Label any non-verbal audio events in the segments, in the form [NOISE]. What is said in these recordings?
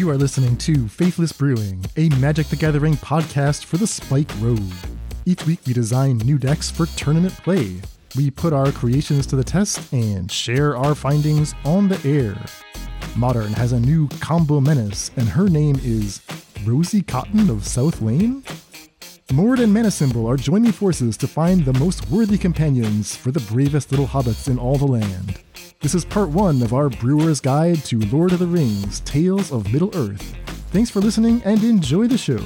You are listening to Faithless Brewing, a Magic the Gathering podcast for the Spike Road. Each week we design new decks for tournament play. We put our creations to the test and share our findings on the air. Modern has a new combo menace, and her name is Rosie Cotton of South Lane? Morde and Manacymbal are joining forces to find the most worthy companions for the bravest little hobbits in all the land. This is part one of our Brewer's Guide to Lord of the Rings Tales of Middle Earth. Thanks for listening and enjoy the show.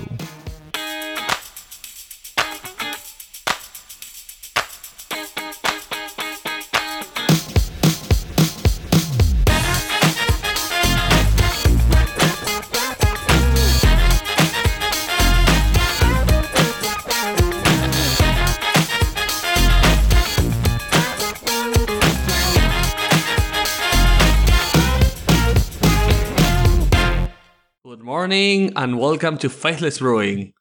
And welcome to Faithless Brewing.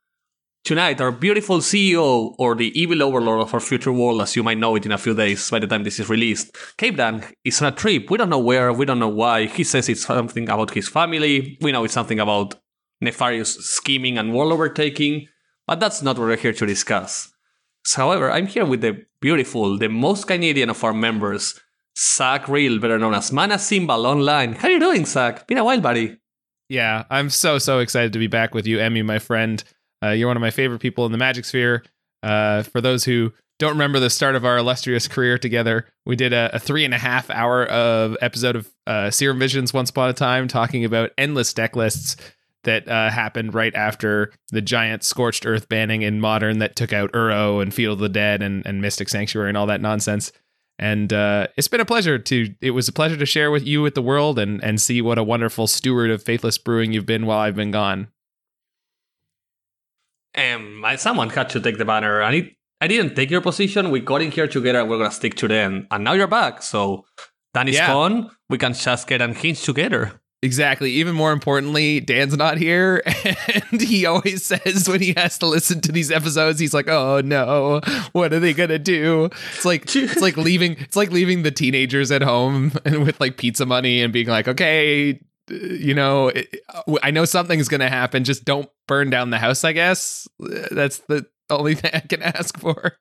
Tonight, our beautiful CEO, or the evil overlord of our future world, as you might know it in a few days by the time this is released, Cape Dan, is on a trip. We don't know where, we don't know why. He says it's something about his family. We know it's something about nefarious scheming and world overtaking, but that's not what we're here to discuss. However, I'm here with the beautiful, the most Canadian of our members, Zach Real, better known as Mana Symbol Online. How are you doing, Zach? Been a while, buddy. Yeah, I'm so so excited to be back with you, Emmy, my friend. Uh, you're one of my favorite people in the Magic Sphere. Uh, for those who don't remember the start of our illustrious career together, we did a, a three and a half hour of episode of uh, Serum Visions once upon a time, talking about endless deck lists that uh, happened right after the giant scorched earth banning in modern that took out Uro and Field of the Dead and, and Mystic Sanctuary and all that nonsense. And uh, it's been a pleasure to. It was a pleasure to share with you with the world and and see what a wonderful steward of faithless brewing you've been while I've been gone. Um, I, someone had to take the banner. I need, I didn't take your position. We got in here together and we're gonna stick to the end. And now you're back, so Dan is Yeah. gone. We can just get unhinged together. Exactly. Even more importantly, Dan's not here, [LAUGHS] and he always says when he has to listen to these episodes, he's like, "Oh no, what are they gonna do?" It's like [LAUGHS] it's like leaving it's like leaving the teenagers at home [LAUGHS] and with like pizza money and being like, "Okay, uh, you know, it- I know something's gonna happen. Just don't burn down the house." I guess that's the only thing I can ask for.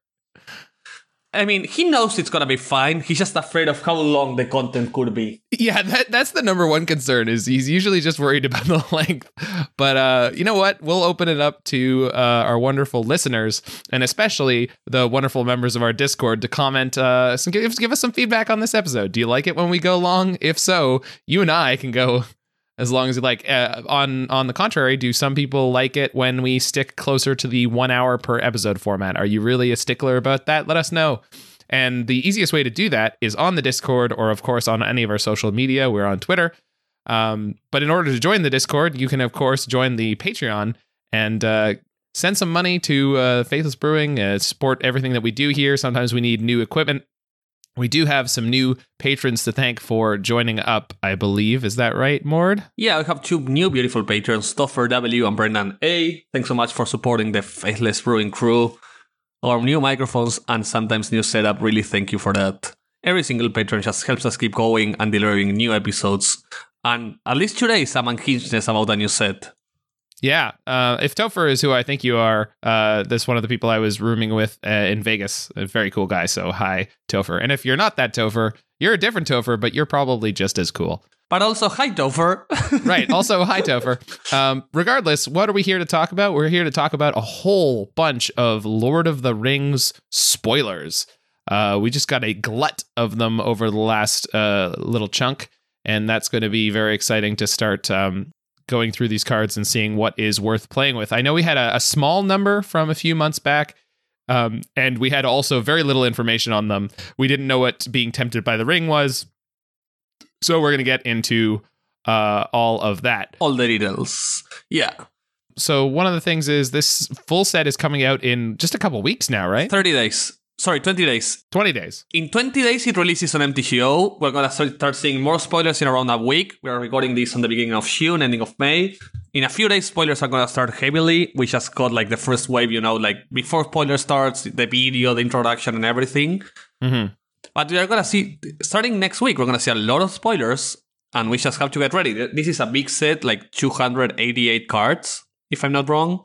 I mean, he knows it's gonna be fine. He's just afraid of how long the content could be. Yeah, that that's the number one concern is he's usually just worried about [LAUGHS] the length. But uh, you know what? We'll open it up to uh, our wonderful listeners and especially the wonderful members of our Discord to comment. Uh, some, give, give us some feedback on this episode. Do you like it when we go long? If so, you and I can go as long as you like. Uh, on on the contrary, do some people like it when we stick closer to the one hour per episode format? Are you really a stickler about that? Let us know. And the easiest way to do that is on the Discord or, of course, on any of our social media. We're on Twitter. Um, but in order to join the Discord, you can, of course, join the Patreon and uh, send some money to uh, Faithless Brewing, uh, support everything that we do here. Sometimes we need new equipment. We do have some new patrons to thank for joining up, I believe. Is that right, Morde? Yeah, we have two new beautiful patrons, Stoffer W and Brendan A. Thanks so much for supporting the Faithless Brewing crew. Our new microphones and sometimes new setup, really thank you for that. Every single patron just helps us keep going and delivering new episodes. And at least today, some unhingedness about a new set. Yeah. Uh, if Topher is who I think you are, uh, that's one of the people I was rooming with uh, in Vegas. A very cool guy. So hi, Topher. And if you're not that Topher, you're a different Topher, but you're probably just as cool. But also, hi, Topher. [LAUGHS] right. Also, hi, Topher. Um, regardless, what are we here to talk about? We're here to talk about a whole bunch of Lord of the Rings spoilers. Uh, we just got a glut of them over the last uh, little chunk, and that's going to be very exciting to start um, going through these cards and seeing what is worth playing with. I know we had a, a small number from a few months back. Um, and we had also very little information on them. We didn't know what being tempted by the ring was. So we're going to get into uh, all of that. All the details. Yeah. So one of the things is this full set is coming out in just a couple weeks now, right? 30 days. Sorry, 20 days. 20 days. In 20 days, it releases on MTGO. We're going to start seeing more spoilers in around a week. We are recording this on the beginning of June, ending of May. In a few days, spoilers are going to start heavily. We just got like the first wave, you know, like before spoiler starts, the video, the introduction, and everything. Mm-hmm. But we are going to see, starting next week, we're going to see a lot of spoilers. and we just have to get ready. This is a big set, like 288 cards, if I'm not wrong.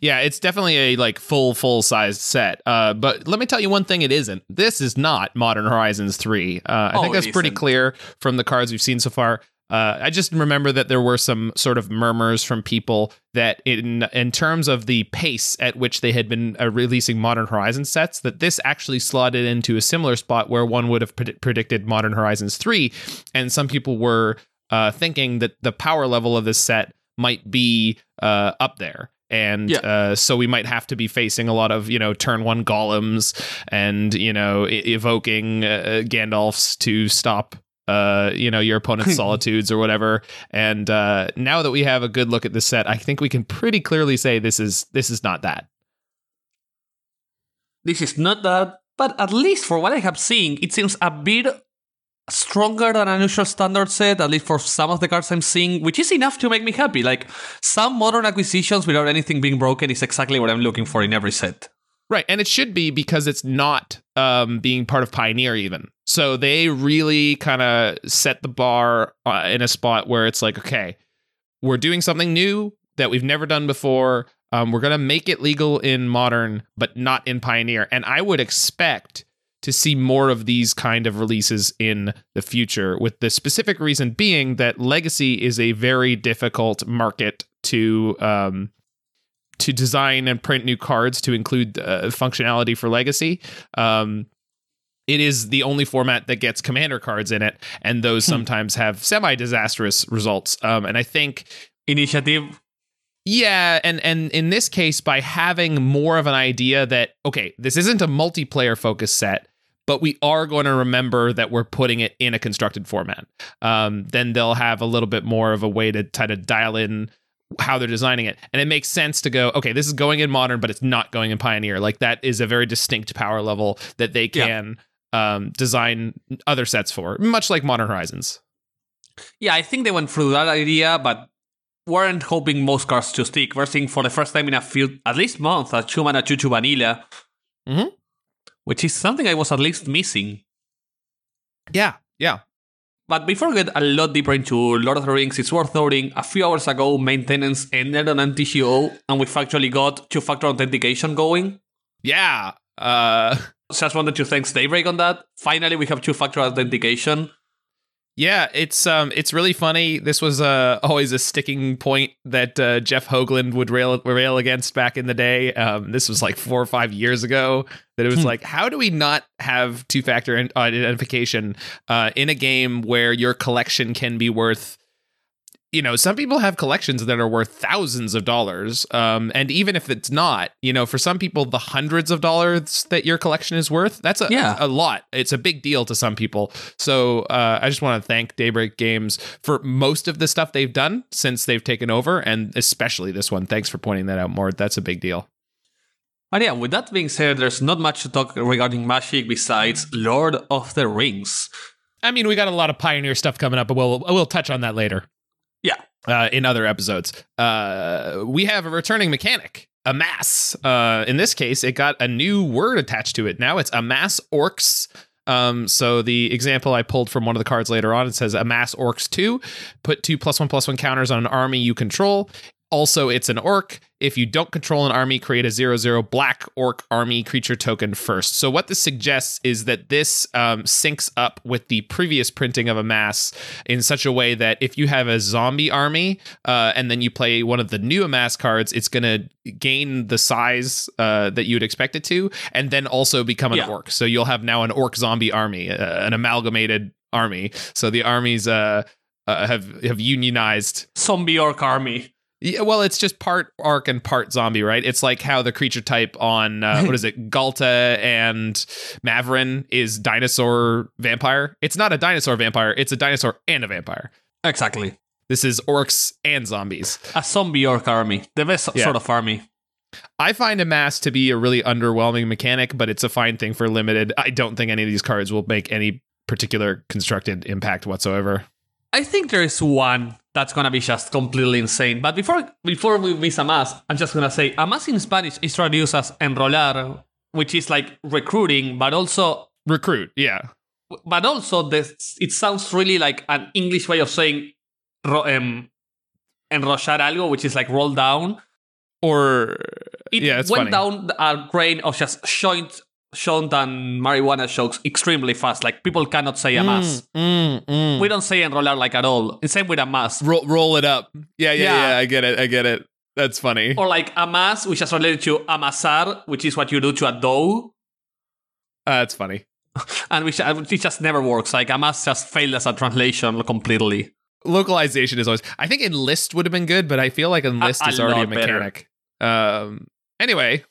Yeah, it's definitely a like full full sized set. Uh, but let me tell you one thing: it isn't. This is not Modern Horizons three. Uh, I Oh, think that's pretty isn't. clear from the cards we've seen so far. Uh, I just remember that there were some sort of murmurs from people that in in terms of the pace at which they had been uh, releasing Modern Horizons sets, that this actually slotted into a similar spot where one would have pred- predicted Modern Horizons three, and some people were uh, thinking that the power level of this set might be uh, up there. And Yeah. uh, so we might have to be facing a lot of, you know, turn one golems and, you know, e- evoking uh, Gandalfs to stop, uh, you know, your opponent's [LAUGHS] solitudes or whatever. And uh, now that we have a good look at this set, I think we can pretty clearly say this is this is not that. This is not that, but at least for what I have seen, it seems a bit stronger than an usual standard set, at least for some of the cards I'm seeing, which is enough to make me happy. Like, some modern acquisitions without anything being broken is exactly what I'm looking for in every set. Right, and it should be because it's not um, being part of Pioneer even. So they really kind of set the bar uh, in a spot where it's like, okay, we're doing something new that we've never done before. Um, we're gonna make it legal in Modern, but not in Pioneer. And I would expect to see more of these kind of releases in the future. With the specific reason being that Legacy is a very difficult market to um, to design and print new cards to include uh, functionality for legacy. Um, it is the only format that gets commander cards in it, and those Hmm. sometimes have semi disastrous results. Um, and I think, Initiative, yeah, and and in this case, by having more of an idea that okay, this isn't a multiplayer focused set. But we are going to remember that we're putting it in a constructed format. Um, then they'll have a little bit more of a way to try to dial in how they're designing it. And it makes sense to go, okay, this is going in modern, but it's not going in pioneer. Like that is a very distinct power level that they Yeah. can um, design other sets for, much like Modern Horizons. Yeah, I think they went through that idea, but weren't hoping most cards to stick. We're seeing for the first time in a few, at least month, a 2 mana 2 2 vanilla, Mhm. Which is something I was at least missing. Yeah, yeah. But before we get a lot deeper into Lord of the Rings, it's worth noting a few hours ago, maintenance ended on MTGO, and we've actually got two factor authentication going. Yeah. Uh, [LAUGHS] Just wanted to thank Daybreak on that. Finally, we have two factor authentication. Yeah, it's um, it's really funny. This was uh, always a sticking point that uh, Jeff Hoogland would rail rail against back in the day. Um, this was like four or five years ago. That it was Hmm. like, how do we not have two factor identification uh, in a game where your collection can be worth? You know, some people have collections that are worth thousands of dollars. Um, and even if it's not, you know, for some people, the hundreds of dollars that your collection is worth, that's a, Yeah. a lot. It's a big deal to some people. So uh, I just want to thank Daybreak Games for most of the stuff they've done since they've taken over, and especially this one. Thanks for pointing that out, Morde. That's a big deal. And yeah, with that being said, there's not much to talk regarding Magic besides Lord of the Rings. I mean, we got a lot of Pioneer stuff coming up, but we'll we'll touch on that later. Yeah. Uh, in other episodes, uh, we have a returning mechanic, amass. Uh, in this case, it got a new word attached to it. Now it's amass orcs. Um, so the example I pulled from one of the cards later on, it says amass orcs two, put two plus one plus one counters on an army you control. Also, it's an orc. If you don't control an army, create a zero zero black orc army creature token first. So, what this suggests is that this um, syncs up with the previous printing of amass in such a way that if you have a zombie army uh, and then you play one of the new amass cards, it's going to gain the size uh, that you'd expect it to, and then also become an Yeah. orc. So, you'll have now an orc zombie army, uh, an amalgamated army. So, the armies uh, uh, have have unionized Zombie Orc Army. Yeah, well, it's just part arc and part zombie, right? It's like how the creature type on uh, what is [LAUGHS] it, Ghalta and Mavren is dinosaur vampire. It's not a dinosaur vampire; it's a dinosaur and a vampire. Exactly. This is orcs and zombies. A zombie orc army. The best Yeah. sort of army. I find amass to be a really underwhelming mechanic, but it's a fine thing for limited. I don't think any of these cards will make any particular constructed impact whatsoever. I think there is one that's gonna be just completely insane. But before before we miss amass, I'm just gonna say amass in Spanish is traduced as enrolar, which is like recruiting, but also Recruit, yeah. but also this, it sounds really like an English way of saying ro- um, enrochar algo, which is like roll down. Or It yeah, it's went funny. down a grain of just joint, joint and marijuana shokes extremely fast. Like people cannot say amass. Mm, mm. We don't say enrolar like at all. The same with amass. roll, roll it up. Yeah, yeah, Yeah. yeah, I get it. I get it. That's funny. Or like amass, which is related to amasar, which is what you do to a dough. Uh, that's funny. [LAUGHS] And which uh, it just never works. Like amass just failed as a translation completely. Localization is always. I think enlist would have been good, but I feel like enlist A- a is already a mechanic. Um. Anyway,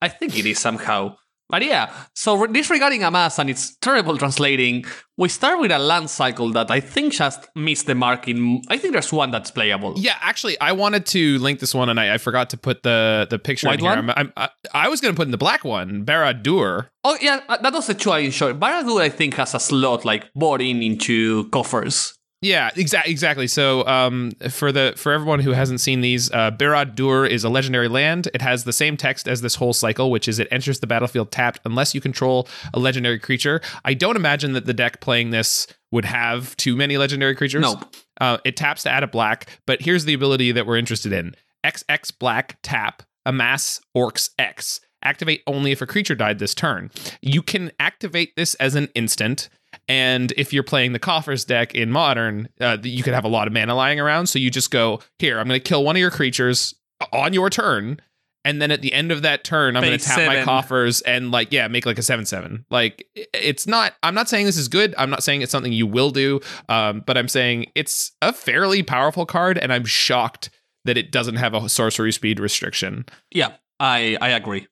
I think it is somehow. But yeah, so re- disregarding Amass and its terrible translating, we start with a land cycle that I think just missed the mark in. I think there's one that's playable. yeah. Actually, I wanted to link this one, and I, I forgot to put the the picture White in here. one? I'm, I'm, I, I was going to put in the black one, Barad-dûr. Oh yeah, uh, that was the two I enjoyed. Barad-dûr I think has a slot like bought in into coffers. Yeah, exactly. Exactly. So, um, for the for everyone who hasn't seen these, uh, Barad-dûr is a legendary land. It has the same text as this whole cycle, which is it enters the battlefield tapped unless you control a legendary creature. I don't imagine that the deck playing this would have too many legendary creatures. Nope. Uh, it taps to add a black, but here's the ability that we're interested in: XX black tap amass orcs X. Activate only if a creature died this turn. You can activate this as an instant. And if you're playing the coffers deck in modern, uh, you could have a lot of mana lying around. So you just go, here, I'm going to kill one of your creatures on your turn. And then at the end of that turn, I'm going to tap my coffers and, like, yeah, make like a 7 7. Like, it's not, I'm not saying this is good. I'm not saying it's something you will do. Um, but I'm saying it's a fairly powerful card. And I'm shocked that it doesn't have a sorcery speed restriction. Yeah, I I agree.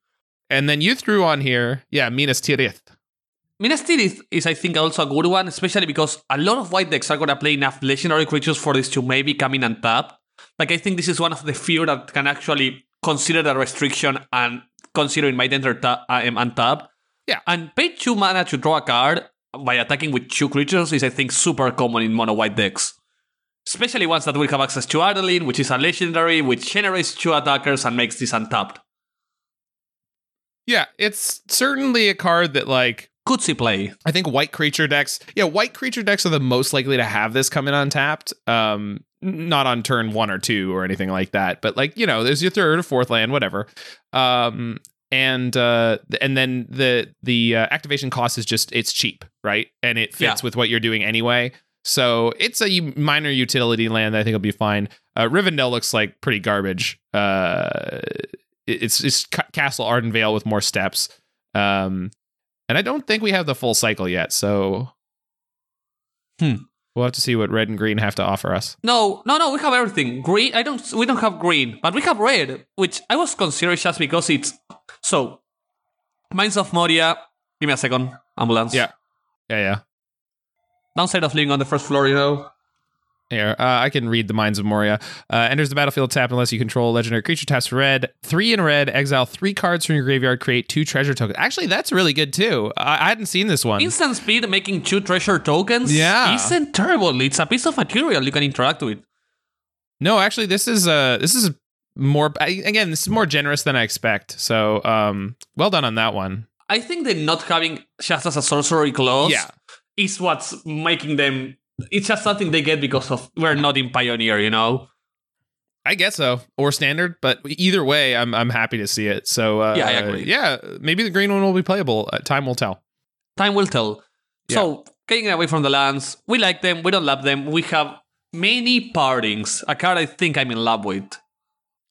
And then you threw on here, yeah, Minas Tirith. Minas Tirith is, I think, also a good one, especially because a lot of white decks are gonna play enough legendary creatures for this to maybe come in untapped. Like I think this is one of the few that can actually consider the restriction and consider it might enter ta- um, tap. Yeah. and pay two mana to draw a card by attacking with two creatures is, I think, super common in mono white decks. Especially ones that will have access to Adeline, which is a legendary, which generates two attackers and makes this untapped. Yeah, it's certainly a card that, like, Could see play. I think white creature decks, yeah, white creature decks are the most likely to have this come in untapped. Um, not on turn one or two or anything like that, but like you know, there's your third or fourth land, whatever. Um, and uh, and then the the uh, activation cost is just it's cheap, right? And it fits Yeah. with what you're doing anyway. So it's a minor utility land. that I think will be fine. Uh, Rivendell looks like pretty garbage. Uh, it's it's Ca- Castle Ardenvale with more steps. Um, and I don't think we have the full cycle yet, so Hmm. we'll have to see what red and green have to offer us. No, no, no. We have everything. Green. I don't. We don't have green, but we have red, which I was considering just because it's so. Mines of Moria. Give me a second. Ambulance. Yeah. Yeah, yeah. Downside of living on the first floor, you know. Here, uh, I can read the Mines of Moria. Uh, enters the battlefield tapped unless you control a legendary creature. Taps for red. Three in red. Exile three cards from your graveyard. Create two treasure tokens. Actually, that's really good too. I, I hadn't seen this one. Instant speed making two treasure tokens. Yeah. Isn't terrible. It's a piece of material you can interact with. No, actually, this is uh this is more I, again. This is more generous than I expect. So, um, well done on that one. I think that not having just as a sorcery clause Yeah. is what's making them. It's just something they get because of we're not in Pioneer, you know. I guess so, or standard, but either way, I'm I'm happy to see it. So uh, Yeah, I agree. Yeah, maybe the green one will be playable. Uh, time will tell. Time will tell. So, getting away from the lands, we like them, we don't love them. We have many partings, a card I think I'm in love with.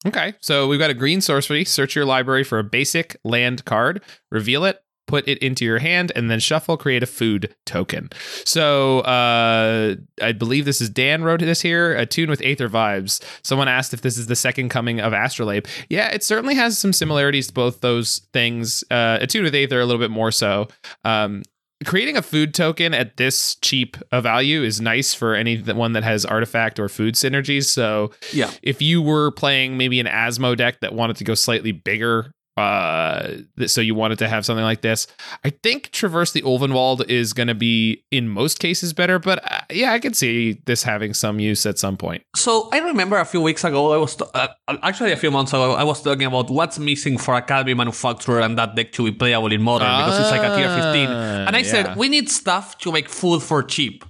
Okay, so we've got a green sorcery. Search your library for a basic land card, reveal it, put it into your hand, and then shuffle. Create a food token. So uh, I believe this is Dan wrote this here. Attune with Aether vibes. Someone asked if this is the second coming of Astrolabe. Yeah, it certainly has some similarities to both those things. Uh, Attune with Aether a little bit more so. Um, creating a food token at this cheap a value is nice for anyone that has artifact or food synergies. So Yeah. if you were playing maybe an Asmo deck that wanted to go slightly bigger Uh, so you wanted to have something like this. I think Traverse the Ulvenwald is going to be in most cases better, but uh, yeah, I can see this having some use at some point. So I remember a few weeks ago, I was t- uh, actually a few months ago, I was talking about what's missing for Academy Manufacturer and that deck to be playable in Modern because it's like a tier 15. And I Ah, yeah. said we need stuff to make food for cheap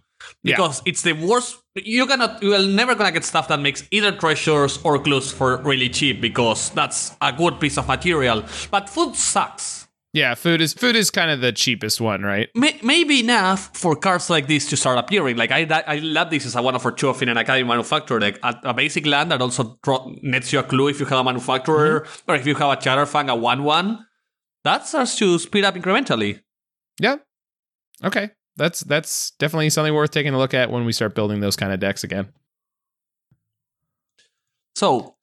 Yeah. because it's the worst. You cannot, you are never gonna get stuff that makes either treasures or clues for really cheap because that's a good piece of material. But food sucks. Yeah, food is food is kind of the cheapest one, right? May, maybe enough for cards like this to start appearing. Like I, I love this as a one for two of in an Academy Manufacturer deck. A, a basic land that also draw, nets you a clue if you have a Manufacturer mm-hmm. or if you have a Chatterfang, a one-one. That starts to speed up incrementally. Yeah. Okay. That's that's definitely something worth taking a look at when we start building those kind of decks again. So,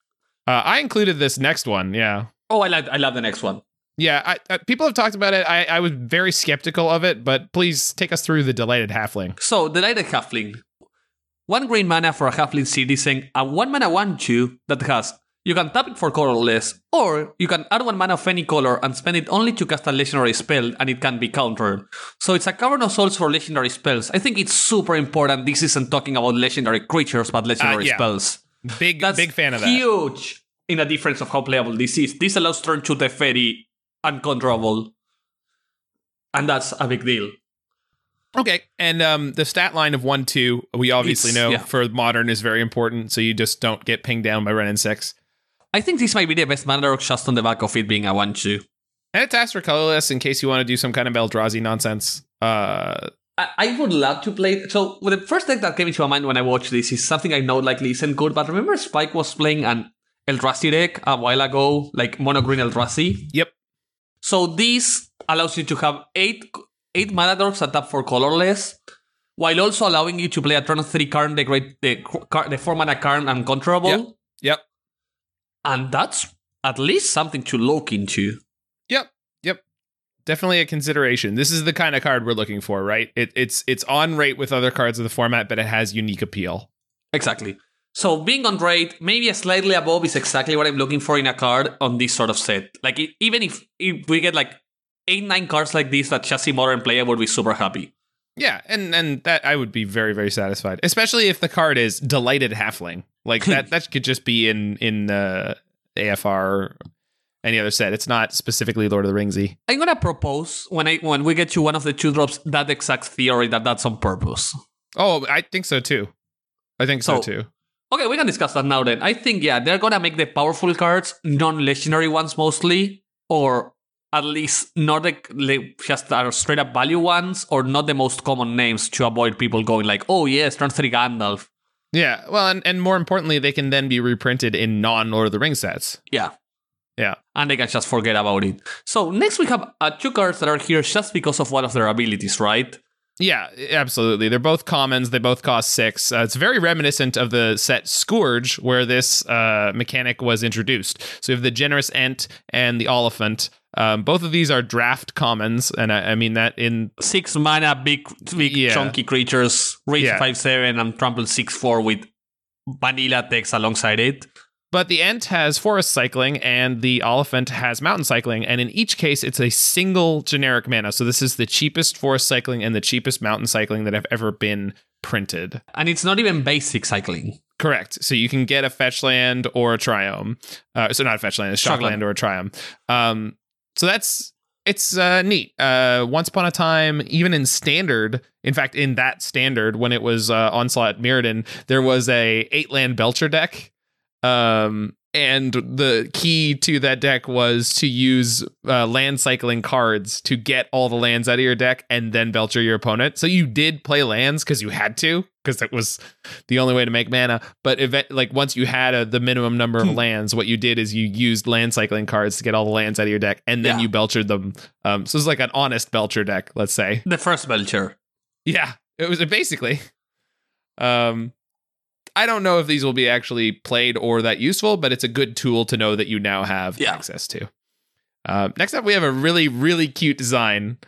Uh, I included this next one. Yeah. oh, I love I love the next one. Yeah, I, I, people have talked about it. I, I was very skeptical of it, but please take us through the delighted halfling. So, delighted Lighted Halfling. One green mana for a Halfling citizen, a one mana 1 2 that has. You can tap it for colorless, or you can add one mana of any color and spend it only to cast a legendary spell and it can be countered. So it's a cavern of souls for legendary spells. I think it's super important. This isn't talking about legendary creatures, but legendary yeah. spells. Big That's big fan of that. Huge in a difference of how playable this is. This allows turn to Teferi uncontrollable. And that's a big deal. Okay, and um, the stat line of one two, we obviously It's- know yeah. for modern is very important, so you just don't get pinged down by and six. I think this might be the best mana just on the back of it being a 1 2. And it asks for colorless in case you want to do some kind of Eldrazi nonsense. Uh, I, I would love to play. So, well, the first deck that came into my mind when I watched this is something I know likely isn't good, but remember Spike was playing an Eldrazi deck a while ago, like mono green Eldrazi? Yep. So, this allows you to have eight eight mana dorks that tap for colorless, while also allowing you to play a turn three Karn, the great the, the four mana Karn uncontrollable. Yep. Yep. And that's at least something to look into. Yep. Yep. Definitely a consideration. This is the kind of card we're looking for, right? It, it's it's on rate with other cards of the format, but it has unique appeal. Exactly. So being on rate, maybe a slightly above is exactly what I'm looking for in a card on this sort of set. Like even if, if we get like eight nine cards like this that chassis modern player would be super happy. Yeah, and and that I would be very very satisfied, especially if the card is delighted halfling. Like that [LAUGHS] that could just be in in uh, AFR any other set. It's not specifically Lord of the Ringsy. I'm gonna propose when I when we get to one of the two drops that exact theory that that's on purpose. Oh, I think so too. I think so, So- too. Okay, we can discuss that now then. I think yeah, they're gonna make the powerful cards non-legendary ones mostly, or at least not the, just are straight up value ones, or not the most common names to avoid people going like, oh yes, turn three Gandalf. Yeah, well, and, and more importantly, they can then be reprinted in non Lord of the Rings sets. Yeah. Yeah. And they can just forget about it. So next we have uh, two cards that are here just because of one of their abilities, right? Yeah, absolutely. They're both commons. They both cost six. Uh, it's very reminiscent of the set Scourge, where this uh, mechanic was introduced. So you have the Generous Ent and the Oliphaunt. Um, both of these are draft commons, and I, I mean that in Six mana, big, big Yeah. chunky creatures, reach Yeah. five seven, and trample six four with vanilla text alongside it. But the Ent has forest cycling and the Oliphaunt has mountain cycling. And in each case, it's a single generic mana. So this is the cheapest forest cycling and the cheapest mountain cycling that have ever been printed. And it's not even basic cycling. Correct. So you can get a fetch land or a triome. Uh, so not a fetch land, a shock land or a triome. Um, so that's it's uh, neat. Uh, once upon a time, even in standard, in fact, in that standard, when it was uh, onslaught Mirrodin, there was a eight land Belcher deck. Um, and the key to that deck was to use uh, land cycling cards to get all the lands out of your deck and then Belcher your opponent. So you did play lands because you had to, because that was the only way to make mana. But event, like once you had a, the minimum number of Hmm. lands, what you did is you used land cycling cards to get all the lands out of your deck, and then Yeah. you belchered them. Um, so it's like an honest belcher deck, let's say. The first Belcher. Yeah, it was basically. Um, I don't know if these will be actually played or that useful, but it's a good tool to know that you now have Yeah. access to. Uh, next up, we have a really, really cute design.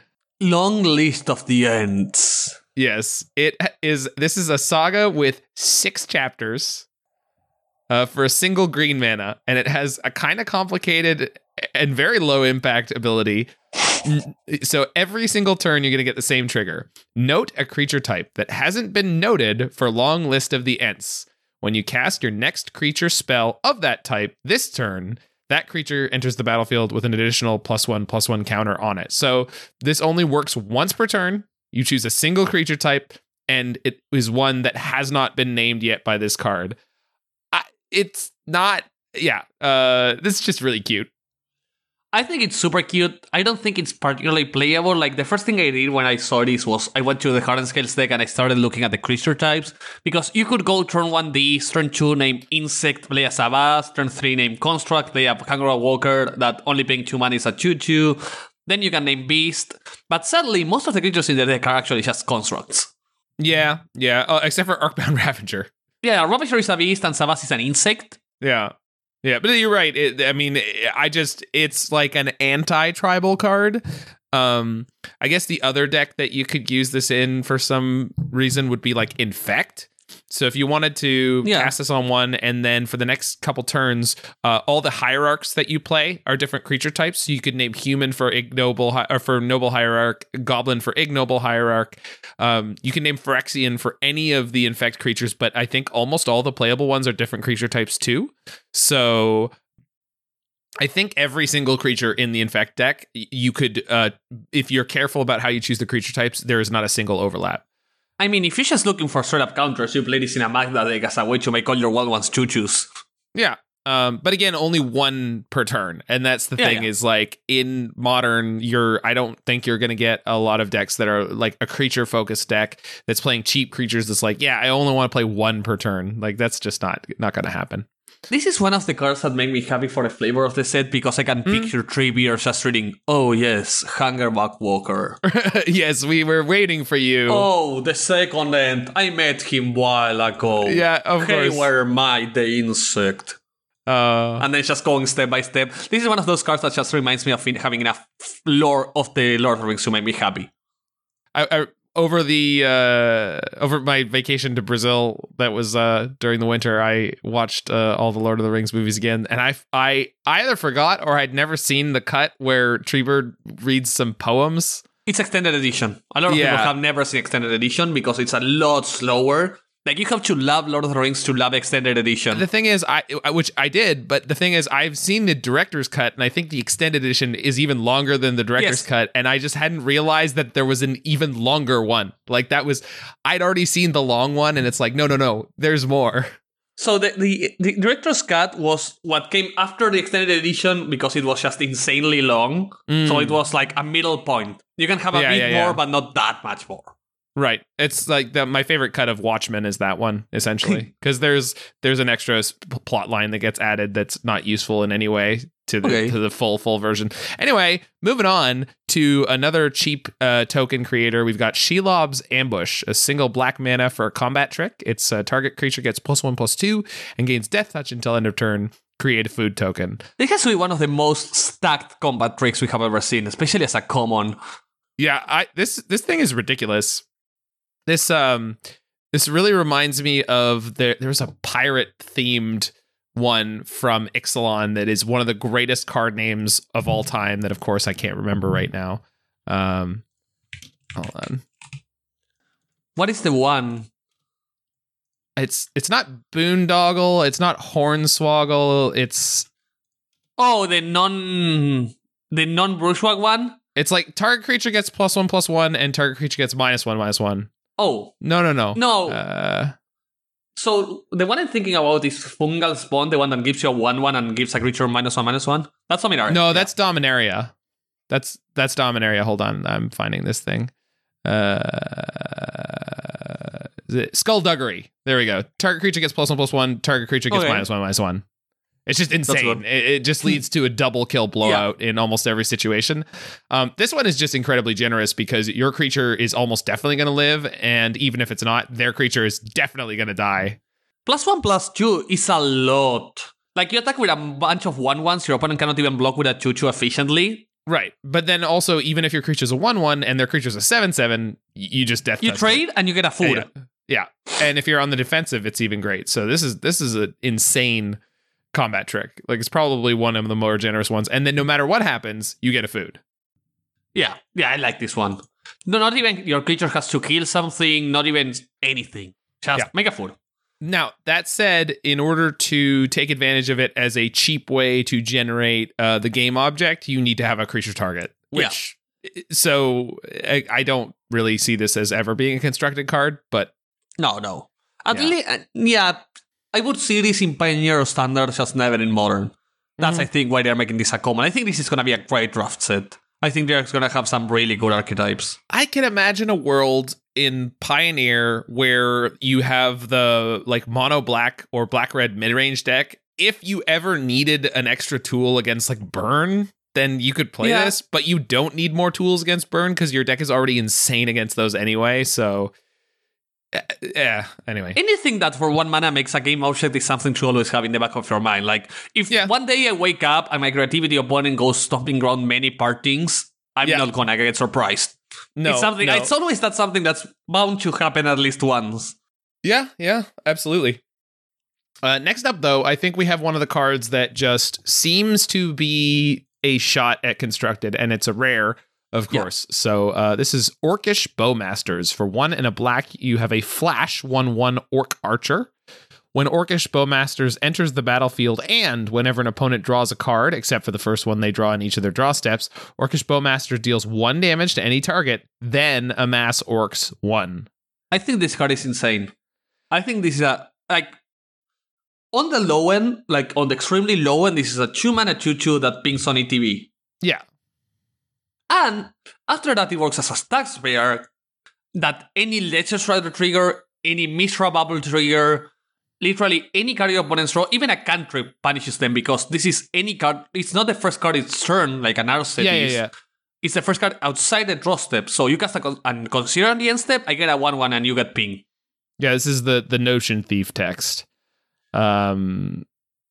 Long List of the Ents. Yes, it is. This is a saga with six chapters. uh, for a single green mana, and it has a kind of complicated and very low impact ability. So every single turn, you're going to get the same trigger. Note a creature type that hasn't been noted for long list of the Ents. When you cast your next creature spell of that type this turn, that creature enters the battlefield with an additional plus one plus one counter on it. So this only works once per turn. You choose a single creature type, and it is one that has not been named yet by this card. I, it's not, yeah. Uh, this is just really cute. I think it's super cute. I don't think it's particularly playable. Like the first thing I did when I saw this was I went to the Harden Scales deck and I started looking at the creature types because you could go turn one D, turn two name Insect, play a Savas, turn three name Construct, play a Hangarback Walker that only paying two mana is a two two. Then you can name Beast. But sadly, most of the creatures in the deck are actually just constructs. Yeah, yeah. Uh, except for Arcbound [LAUGHS] Ravager. Yeah, Ravager is a beast and Savas is an insect. Yeah. Yeah, but you're right. It, I mean, I just it's like an anti-tribal card. Um, I guess the other deck that you could use this in for some reason would be like Infect. So if you wanted to Yeah. cast this on one, and then for the next couple turns, uh, all the hierarchs that you play are different creature types. So you could name human for ignoble hi- or for noble hierarch, goblin for ignoble hierarch. Um, you can name Phyrexian for any of the infect creatures, but I think almost all the playable ones are different creature types too. So I think every single creature in the infect deck, you could, uh, if you're careful about how you choose the creature types, there is not a single overlap. I mean, if you're just looking for straight up counters, you play this in a Magda deck as a way to make all your wild ones choo choos. Yeah. Um, but again, only one per turn, and that's the Yeah, thing yeah. is like in modern, you're I don't think you're gonna get a lot of decks that are like a creature focused deck that's playing cheap creatures. That's like, yeah, I only want to play one per turn. Like that's just not not gonna happen. This is one of the cards that make me happy for the flavor of the set because I can picture Treebeard just reading, oh yes, Hangarback Walker. [LAUGHS] yes, we were waiting for you. oh, the second end, I met him while ago. Yeah, of hey, course. where my the insect? Uh, And then just going step by step. This is one of those cards that just reminds me of having enough lore of the Lord of the Rings to make me happy. I, I over the uh over my vacation to Brazil that was uh during the winter I watched uh, all the Lord of the Rings movies again and I I either forgot or I'd never seen the cut where Treebeard reads some poems. It's extended edition. A lot of Yeah. people have never seen extended edition because it's a lot slower. Like you have to love Lord of the Rings to love extended edition. The thing is I which I did, but the thing is I've seen the director's cut and I think the extended edition is even longer than the director's Yes. cut and I just hadn't realized that there was an even longer one. Like that was I'd already seen the long one and it's like no no no, there's more. So the, the the director's cut was what came after the extended edition because it was just insanely long. So it was like a middle point. You can have a Mm. Yeah, bit yeah, more, yeah. but not that much more. Right. It's like the, my favorite cut of Watchmen is that one essentially [LAUGHS] because there's there's an extra s- p- plot line that gets added that's not useful in any way to the Okay. to the full full version. Anyway, moving on to another cheap uh, token creator. We've got Shelob's Ambush, a single black mana for a combat trick. Its uh, target creature gets plus one plus two and gains Death Touch until end of turn. Create a food token. This has to be one of the most stacked combat tricks we have ever seen, especially as a common. Yeah, I this this thing is ridiculous. This um this really reminds me of there there's a pirate themed one from Ixalan that is one of the greatest card names of all time that of course I can't remember right now. Um hold on. What is the one? It's it's not boondoggle, it's not hornswoggle, it's Oh, the non the non bourgeois one. it's like target creature gets plus one plus one and target creature gets minus one minus one. Oh No no no. no! Uh so the one I'm thinking about is fungal spawn, the one that gives you a one one and gives a creature minus one minus one. That's Dominaria. No, that's Dominaria. That's that's Dominaria. Hold on, I'm finding this thing. Uh, is it Skulduggery? There we go. Target creature gets plus one plus one. Target creature gets Okay. minus one minus one. It's just insane. It, it just leads to a double kill blowout in almost every situation. Um, this one is just incredibly generous because your creature is almost definitely going to live, and even if it's not, their creature is definitely going to die. Plus one plus two is a lot. Like you attack with a bunch of one ones, your opponent cannot even block with a two two efficiently. Right, but then also, even if your creature's a one-one and their creature's a seven-seven, you just death You touch trade and you get a food. Yeah. Yeah, and if you're on the defensive, it's even great. So this is this is an insane combat trick. Like it's probably one of the more generous ones. And then no matter what happens, you get a food. Yeah, yeah, I like this one. No, not even your creature has to kill something, not even anything. Just Yeah. make a food. Now, that said, in order to take advantage of it as a cheap way to generate uh, the game object, you need to have a creature target. Yeah. Which, so I, I don't really see this as ever being a constructed card, but No, no. At Yeah. least, uh, yeah, I would see this in Pioneer or Standard, just never in Modern. That's, Mhm. I think, why they're making this a common. I think this is going to be a great draft set. I think they're going to have some really good archetypes. I can imagine a world in Pioneer where you have the like mono black or black red mid range deck. If you ever needed an extra tool against like burn, then you could play Yeah. this, but you don't need more tools against burn because your deck is already insane against those anyway. So, eh, yeah. Anyway, Anything that for one mana makes a game object is something to always have in the back of your mind. Like, if Yeah. one day I wake up and my creativity opponent goes stomping around many partings, I'm Yeah. not to get surprised. no, it's something. no. It's always that something that's bound to happen at least once. Yeah, yeah, absolutely. Uh, next up, though, I think we have one of the cards that just seems to be a shot at constructed, and it's a rare, of Yeah. course. So uh, this is Orcish Bowmasters. For one and a black, you have a flash 1 1 Orc Archer. When Orcish Bowmasters enters the battlefield, and whenever an opponent draws a card, except for the first one they draw in each of their draw steps, Orcish Bowmaster deals one damage to any target, then amass Orcs 1. I think this card is insane. I think this is a like on the low end, like on the extremely low end, this is a two mana two two that pings on ETB. Yeah, And after that, it works as a stacks rare that any Ledger Shredder trigger, any Mishra's Bauble trigger, literally any card your opponents draw, even a cantrip punishes them because this is any card. It's not the first card its turn, like an Arset yeah, yeah, is. yeah. It's the first card outside the draw step. So you cast a con- and consider on the end step, I get a 1 1 and you get ping. Yeah, this is the the Notion Thief text. Um,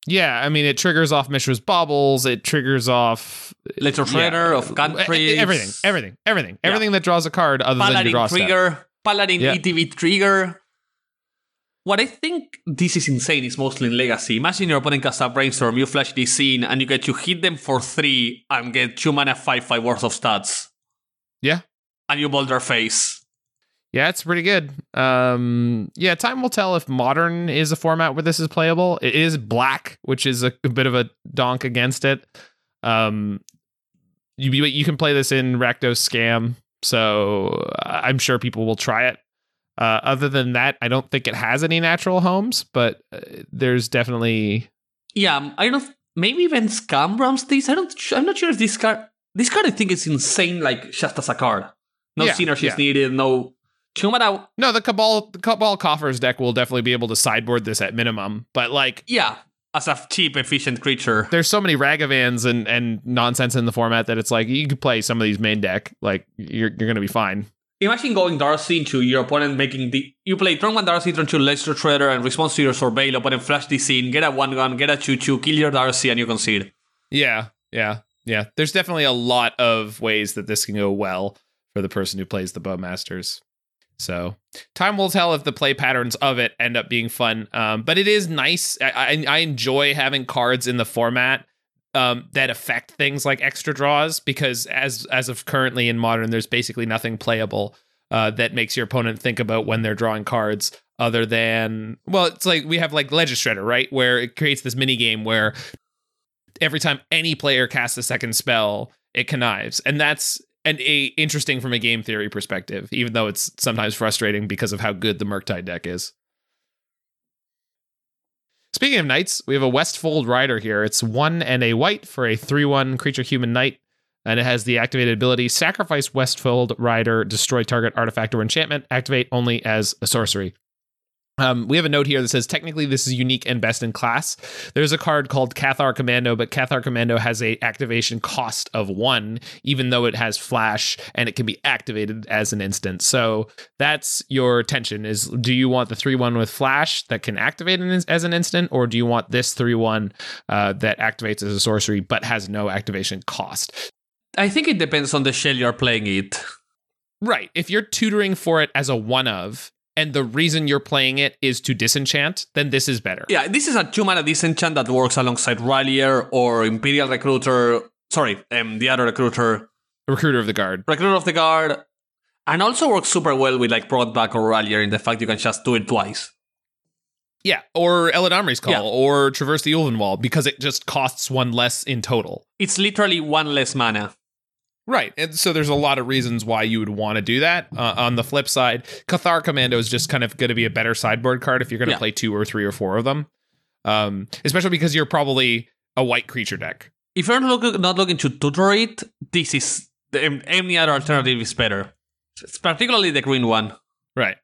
yeah, I mean it triggers off Mishra's baubles. It triggers off Ledger Shredder of e- cantrips. everything, everything, everything, Yeah. everything that draws a card other than your Paladin draw step. trigger, Paladin Yeah. ETB trigger. What I think this is insane is mostly in Legacy. Imagine your opponent casts a brainstorm, you flash this in, and you get to hit them for three and get two mana five five worth of stats. Yeah. And you bolt their face. Yeah, it's pretty good. Um, yeah, time will tell if modern is a format where this is playable. It is black, which is a, a bit of a donk against it. Um, you you can play this in Rakdos Scam, so I'm sure people will try it. Uh, other than that, I don't think it has any natural homes, but uh, there's definitely Yeah, um, I don't know. Maybe even Scam runs this. I don't. I'm not sure if this card. This card I think is insane. Like just as a card, no Yeah, synergies yeah. needed. No two mana. no. The Cabal the Cabal Coffers deck will definitely be able to sideboard this at minimum, but like Yeah, as a cheap, efficient creature. there's so many Ragavans and and nonsense in the format that it's like you could play some of these main deck, like you're you're gonna be fine. Imagine going Darcy into your opponent making the you play turn one Darcy, turn two Ledger Shredder, and response to your surveil, opponent flash the scene, get a one gun, get a two two, kill your Darcy, and you concede. Yeah, yeah, yeah. There's definitely a lot of ways that this can go well for the person who plays the Bowmasters. So time will tell if the play patterns of it end up being fun. Um, but it is nice. I, I, I enjoy having cards in the format um, that affect things like extra draws because as as of currently in modern, there's basically nothing playable uh, that makes your opponent think about when they're drawing cards. Other than well, it's like we have like Shredder, right, where it creates this mini game where every time any player casts a second spell, it connives, and that's an a interesting from a game theory perspective, even though it's sometimes frustrating because of how good the Murktide deck is. Speaking of knights, we have a Westfold Rider here. It's one and a white for a 3 1 creature human knight, and it has the activated ability Sacrifice Westfold Rider, destroy target artifact or enchantment, activate only as a sorcery. Um, we have a note here that says technically this is unique and best in class. There's a card called Cathar Commando, but Cathar Commando has a activation cost of one, even though it has flash and it can be activated as an instant. So that's your tension: is do you want the three one with flash that can activate an, as an instant, or do you want this three one uh, that activates as a sorcery but has no activation cost? I think it depends on the shell you're playing it. Right. If you're tutoring for it as a one of, and the reason you're playing it is to disenchant, then this is better. Yeah, this is a two mana disenchant that works alongside Rallier or Imperial Recruiter. Sorry, um, the other recruiter, Recruiter of the Guard. Recruiter of the Guard, and also works super well with like Broadback or Rallier in the fact you can just do it twice. Yeah, or Eladamri's Call, Yeah. or Traverse the Ulvenwald, because it just costs one less in total. It's literally one less mana. Right. And so there's a lot of reasons why you would want to do that. Uh, on the flip side, Cathar Commando is just kind of going to be a better sideboard card if you're going to Yeah. play two or three or four of them. Um, especially because you're probably a white creature deck. If you're look, not looking to tutor it, this is any other alternative is better. It's particularly the green one. Right.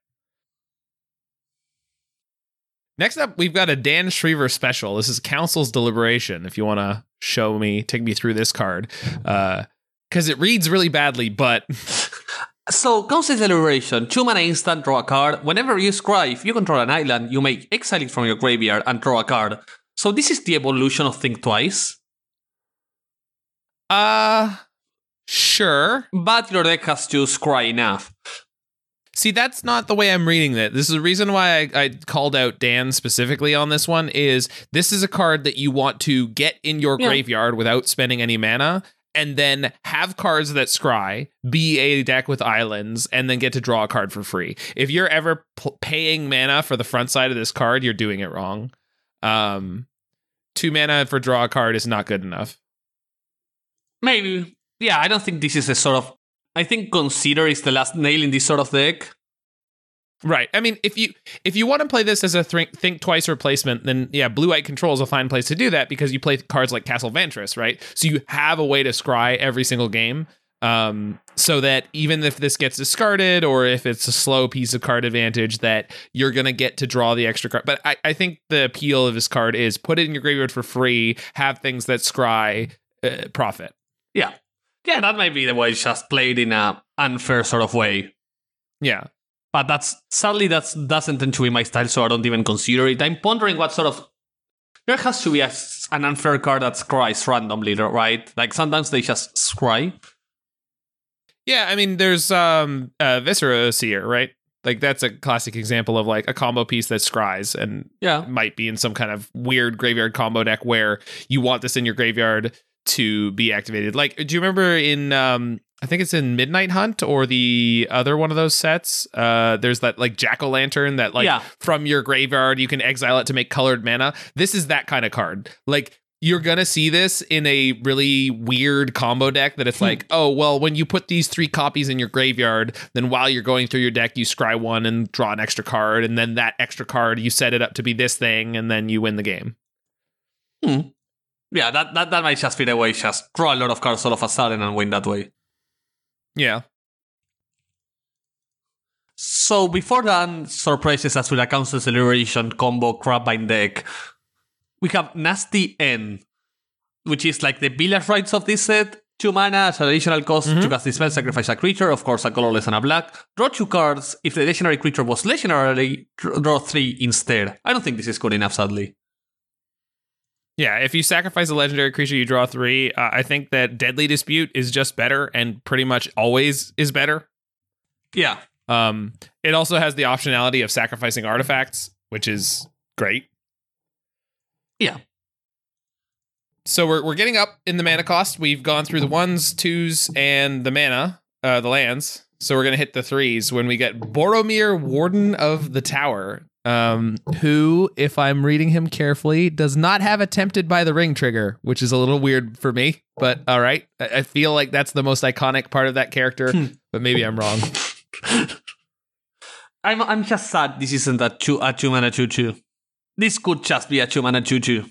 Next up, we've got a Dan Shriver special. This is Council's Deliberation. If you want to show me, take me through this card. Because it reads really badly, but [LAUGHS] So, Council Deliberation, 2 mana instant, draw a card. Whenever you scry, if you control an island, you may exile it from your graveyard and draw a card. So, this is the evolution of Think Twice, uh, sure. but your deck has to scry enough. See, that's not the way I'm reading that. This is the reason why I, I called out Dan specifically on this one. Is this is a card that you want to get in your Yeah. graveyard without spending any mana, and then have cards that scry, be a deck with islands, and then get to draw a card for free. If you're ever p- paying mana for the front side of this card, you're doing it wrong. Um, two mana for draw a card is not good enough. Maybe. Yeah, I don't think this is a sort of. I think Consider is the last nail in this sort of deck. Right. I mean, if you if you want to play this as a think, think twice replacement, then yeah, blue white control is a fine place to do that because you play cards like Castle Vantress, right? So you have a way to scry every single game, um, so that even if this gets discarded or if it's a slow piece of card advantage, that you're gonna get to draw the extra card. But I, I think the appeal of this card is put it in your graveyard for free, have things that scry, uh, profit. Yeah. Yeah, that might be the way it's just played in a unfair sort of way. Yeah. But that's sadly that's doesn't tend to be my style, so I don't even consider it. I'm pondering what sort of there has to be a, an unfair card that scries randomly, right? Like sometimes they just scry. Yeah, I mean, there's um uh Viscera Seer, right? Like that's a classic example of like a combo piece that scries and Yeah. might be in some kind of weird graveyard combo deck where you want this in your graveyard to be activated. Like, do you remember in um I think it's in Midnight Hunt or the other one of those sets. Uh, there's that like jack o' lantern that like Yeah. from your graveyard you can exile it to make colored mana. This is that kind of card. Like you're gonna see this in a really weird combo deck that it's Hmm. like, oh well, when you put these three copies in your graveyard, then while you're going through your deck, you scry one and draw an extra card, and then that extra card you set it up to be this thing, and then you win the game. Yeah, that, that, that might just be the way, just draw a lot of cards all of a sudden and win that way. Yeah. So before that surprises us with a Council Celebration combo Crabbind deck, we have Nasty End, which is like the Village Rites of this set. Two mana an additional cost mm-hmm. to cast this spell, sacrifice a creature, of course a colorless and a black. Draw two cards. If the legendary creature was legendary, draw three instead. I don't think this is good enough, sadly. Yeah, if you sacrifice a legendary creature, you draw three. Uh, I think that Deadly Dispute is just better and pretty much always is better. Yeah. Um, it also has the optionality of sacrificing artifacts, which is great. Yeah. So we're we're getting up in the mana cost. We've gone through the ones, twos, and the mana, uh, the lands. So we're gonna hit the threes when we get Boromir, Warden of the Tower, um, who, if I'm reading him carefully, does not have attempted by the ring trigger, which is a little weird for me. But all right, I, I feel like that's the most iconic part of that character. Hmm. but maybe I'm wrong. [LAUGHS] I'm I'm just sad this isn't a two a two mana two two. This could just be a two mana two two.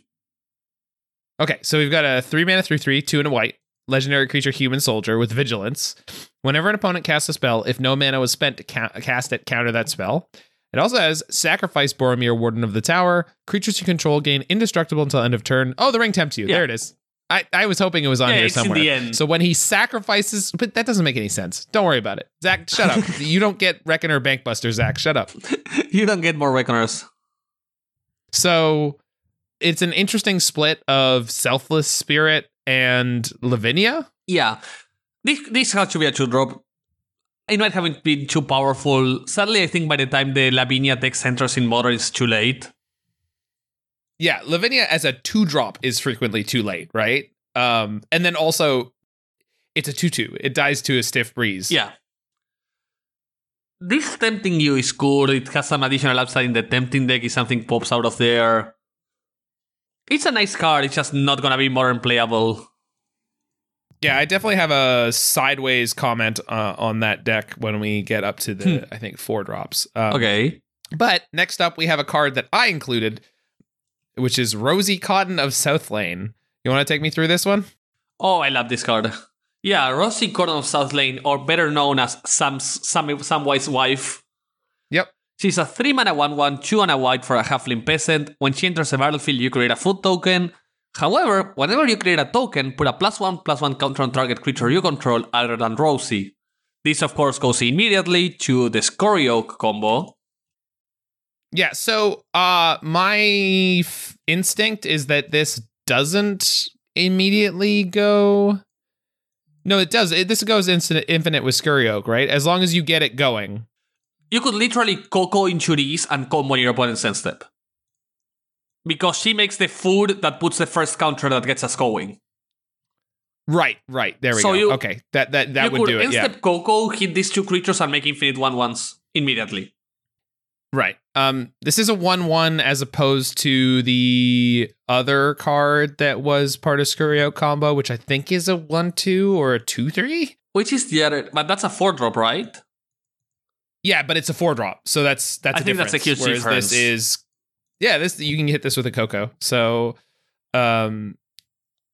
Okay, so we've got a three mana, three, three, two and a white. Legendary creature, human soldier with vigilance. Whenever an opponent casts a spell, if no mana was spent to ca- cast it, counter that spell. It also has sacrifice Boromir, Warden of the Tower. Creatures you control gain indestructible until end of turn. Oh, the ring tempts you. Yeah. There it is. I, I was hoping it was on Yeah, here it's in somewhere. the end. So when he sacrifices, but that doesn't make any sense. Don't worry about it. Zach, shut up. [LAUGHS] you don't get Reckoner Bankbuster, Zach. Shut up. [LAUGHS] you don't get more reckoners. So it's an interesting split of Selfless Spirit and Lavinia. Yeah. This this has to be a two drop. It might haven't been too powerful. Sadly, I think by the time the Lavinia text enters in modern, it's too late. Yeah, Lavinia as a two drop is frequently too late, right? Um, and then also, it's a two two. It dies to a stiff breeze. Yeah. This tempting you is good. It has some additional upside in the tempting deck if something pops out of there. It's a nice card, it's just not gonna be modern playable. Yeah, I definitely have a sideways comment uh, on that deck when we get up to the, I think, four drops. Um, Okay. But next up, we have a card that I included, which is Rosie Cotton of South Lane. You want to take me through this one? Oh, I love this card. Yeah, Rosie Cotton of South Lane, or better known as Sam's Sam, Samwise wife. Yep. She's a 3 mana 1 1, 2 and a white for a halfling peasant. When she enters the battlefield, you create a food token. However, whenever you create a token, put a plus 1 plus 1 counter on target creature you control other than Rosie. This, of course, goes immediately to the Scurry Oak combo. Yeah. So, uh, my f- instinct is that this doesn't immediately go. No, it does. It, this goes infinite, infinite with Scurry Oak, right? As long as you get it going. You could literally Coco into these and combo your opponent's end step. Because she makes the food that puts the first counter that gets us going. Right, right. There we So go. you- okay, that that that would do it. Yeah, instep Coco, hit these two creatures, and make infinite one ones immediately. right. Um, this is a one-one as opposed to the other card that was part of Scurry Oak combo, which I think is a one-two or a two-three. Which is the other, but that's a four drop, right? Yeah, but it's a four drop, so that's that's I a think that's a difference. huge Whereas difference. This is yeah, this you can hit this with a Coco. So, um,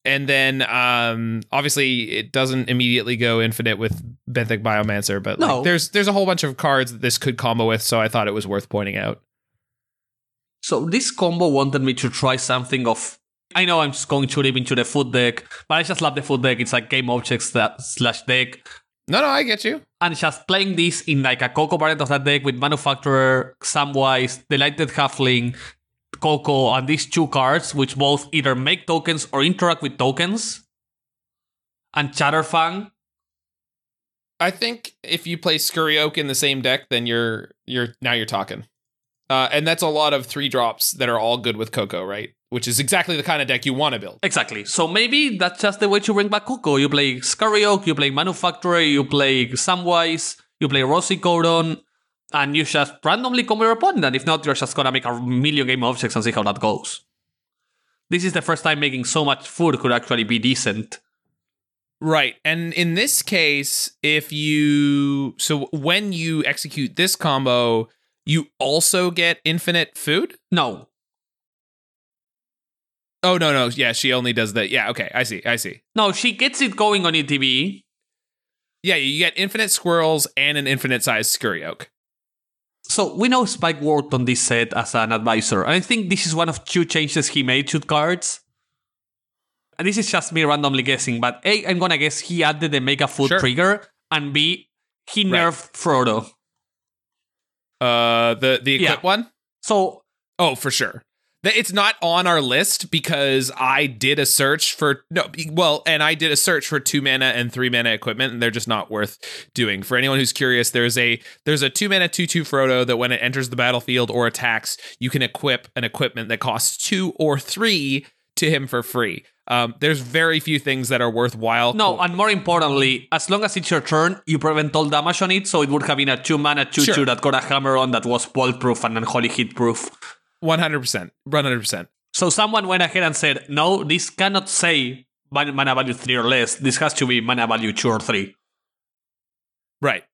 and then um, obviously it doesn't immediately go infinite with Benthic Biomancer, but like, there's there's a whole bunch of cards that this could combo with. So I thought it was worth pointing out. So this combo wanted me to try something of. I know I'm just going too deep into the food deck, but I just love the food deck. It's like game objects that slash deck. No, no, I get you. And just playing this in like a Coco variant of that deck with Manufactor, Samwise, Delighted Halfling, Coco, and these two cards, which both either make tokens or interact with tokens. And Chatterfang. I think if you play Scurry Oak in the same deck, then you're you're now you're talking. Uh, and that's a lot of three drops that are all good with Coco, right? Which is exactly the kind of deck you want to build. Exactly. So maybe that's just the way to bring back Coco. You play Scurry Oak, you play Manufactor, you play Samwise, you play Rosie Cotton, and you just randomly combo your opponent. And if not, you're just gonna make a million game objects and see how that goes. This is the first time making so much food could actually be decent. Right. And in this case, if you so when you execute this combo, you also get infinite food? No. Oh no, no. Yeah, she only does that. Yeah, okay. I see. I see. No, she gets it going on ETB. Yeah, you get infinite squirrels and an infinite size scurry oak. So we know Spike worked on this set as an advisor, and I think this is one of two changes he made to cards. And this is just me randomly guessing, but A, I'm gonna guess he added the Mega Food Sure. trigger, and B, he Right. nerfed Frodo. Uh the the Yeah. one? So Oh, for sure. It's not on our list because I did a search for no well, and I did a search for two mana and three mana equipment, and they're just not worth doing. For anyone who's curious, there's a there's a two mana two two Frodo that when it enters the battlefield or attacks, you can equip an equipment that costs two or three to him for free. Um, there's very few things that are worthwhile. no, and more importantly, as long as it's your turn, you prevent all damage on it, so it would have been a two mana two Sure. two that got a hammer on that was bolt proof and Unholy Heat proof. One hundred percent, one hundred percent. So someone went ahead and said, no, this cannot say mana value three or less. This has to be mana value two or three. Right.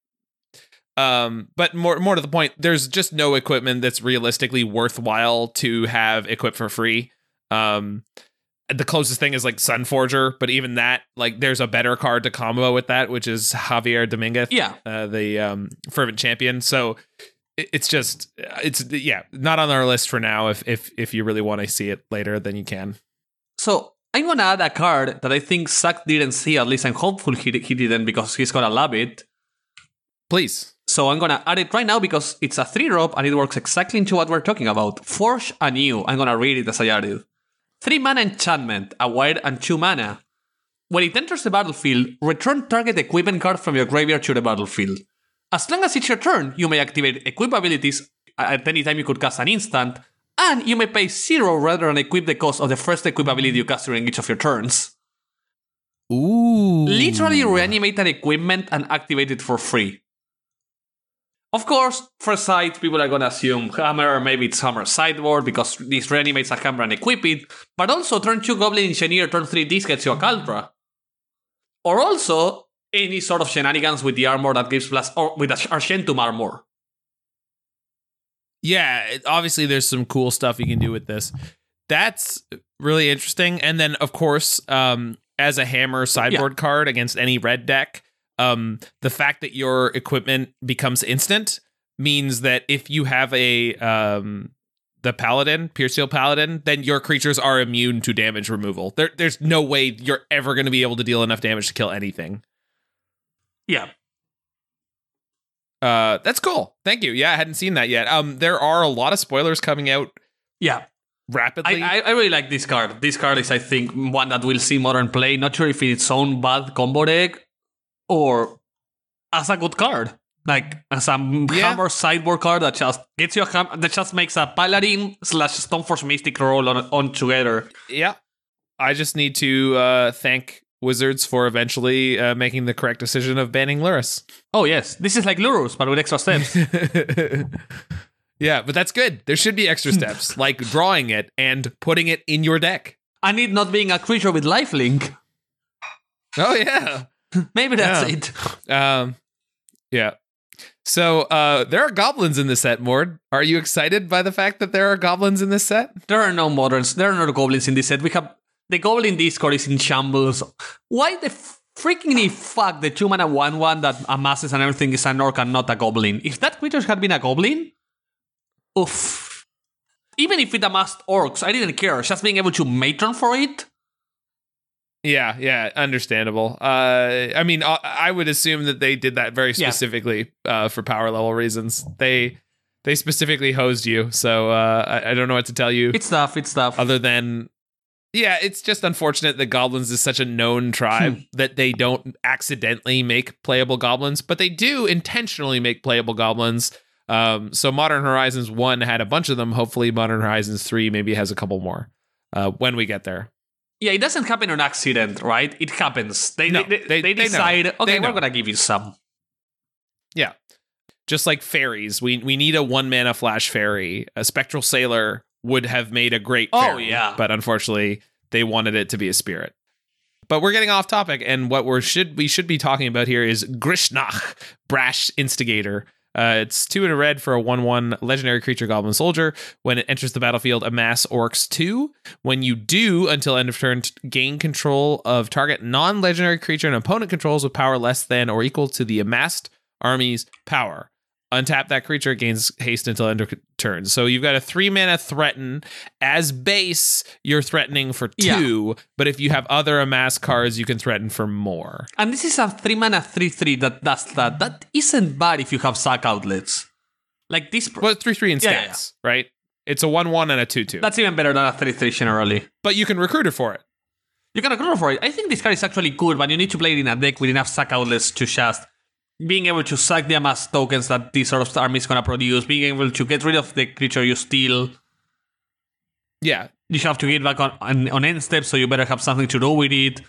Um, but more more to the point, there's just no equipment that's realistically worthwhile to have equipped for free. Um, the closest thing is like Sunforger, but even that, like, there's a better card to combo with that, which is Javier Dominguez, Yeah. uh, the um, fervent champion. So it's just uh, it's yeah, not on our list for now. If if if you really want to see it later, then you can. So I'm gonna add a card that I think Zack didn't see. At least I'm hopeful he, he didn't because he's gonna love it. Please. So I'm gonna add it right now because it's a three drop and it works exactly into what we're talking about. Forge anew. I'm gonna read it as I add it. Three mana enchantment, a wild and two mana. When it enters the battlefield, return target equipment card from your graveyard to the battlefield. As long as it's your turn, you may activate equip abilities at any time you could cast an instant, and you may pay zero rather than equip the cost of the first equip ability you cast during each of your turns. Ooh. Literally reanimate an equipment and activate it for free. Of course, first sight, people are gonna assume hammer, or maybe it's hammer sideboard because this reanimates a hammer and equip it, but also turn 2 Goblin Engineer, turn 3 this gets you a Kaldra. Or also, any sort of shenanigans with the armor that gives plus, or with Argentum armor. Yeah, it- obviously there's some cool stuff you can do with this. That's really interesting. And then of course, um, as a hammer sideboard card against any red deck, um, the fact that your equipment becomes instant means that if you have a um the paladin, Puresteel Paladin, then your creatures are immune to damage removal. There, there's no way you're ever going to be able to deal enough damage to kill anything. Yeah. Uh, that's cool. Thank you. Yeah, I hadn't seen that yet. Um, there are a lot of spoilers coming out Yeah. rapidly. I, I, I really like this card. This card is, I think, one that we'll see modern play. Not sure if it's own bad combo deck or as a good card. Like as a Yeah. hammer sideboard card that just gets you a ham- that just makes a paladin slash Stoneforge Mystic roll on on together. Yeah. I just need to uh, thank Wizards for eventually uh, making the correct decision of banning Lurrus. Oh yes, this is like Lurrus but with extra steps. [LAUGHS] yeah, but that's good. There should be extra steps, [LAUGHS] like drawing it and putting it in your deck. and it not being a creature with lifelink. Oh, yeah. [LAUGHS] Maybe that's Yeah. it. Um, yeah. So uh, there are goblins in the set, Morde. Are you excited by the fact that there are goblins in this set? There are no moderns. There are no goblins in this set. We have the goblin Discord is in shambles. Why the freaking fuck the two mana one one that amasses and everything is an orc and not a goblin? If that creature had been a goblin, oof. Even if it amassed orcs, I didn't care. Just being able to matron for it. Yeah, yeah, understandable. Uh, I mean, I, I would assume that they did that very Yeah. specifically uh, for power level reasons. They they specifically hosed you, so uh, I, I don't know what to tell you It's tough. It's tough. other than. Yeah, it's just unfortunate that goblins is such a known tribe that they don't accidentally make playable goblins, but they do intentionally make playable goblins. Um, so Modern Horizons 1 had a bunch of them. Hopefully, Modern Horizons 3 maybe has a couple more uh, when we get there. yeah, it doesn't happen on accident, right? It happens. They No, they, they- they, they know. decide. Okay, They we're gonna give you some. Yeah. Just like fairies, we we need a one mana flash fairy. A spectral sailor would have made a great Oh, fairy, yeah. but unfortunately they wanted it to be a spirit. But we're getting off topic, and what we should we should be talking about here is Grishnakh, Brash Instigator. Uh, it's two in a red for a one-one legendary creature goblin soldier. When it enters the battlefield, amass orcs two. When you do, until end of turn, gain control of target non-legendary creature and opponent controls with power less than or equal to the amassed army's power. Untap that creature, it gains haste until end of turn. So you've got a three mana threaten. As base, you're threatening for Yeah. two, but if you have other amass cards, you can threaten for more. And this is a three mana three three that does that. That isn't bad if you have sack outlets. Like this. Well, it's three three in Yeah, yeah, stats, right? It's a one one and a two two. That's even better than a three three generally. But you can recruit it for it. You can accrue for it. I think this card is actually good, but you need to play it in a deck with enough sack outlets to just being able to sack the amass tokens that this sort of army is gonna produce, being able to get rid of the creature you steal. Yeah, You have to get back on on, on end step, so you better have something to do with it.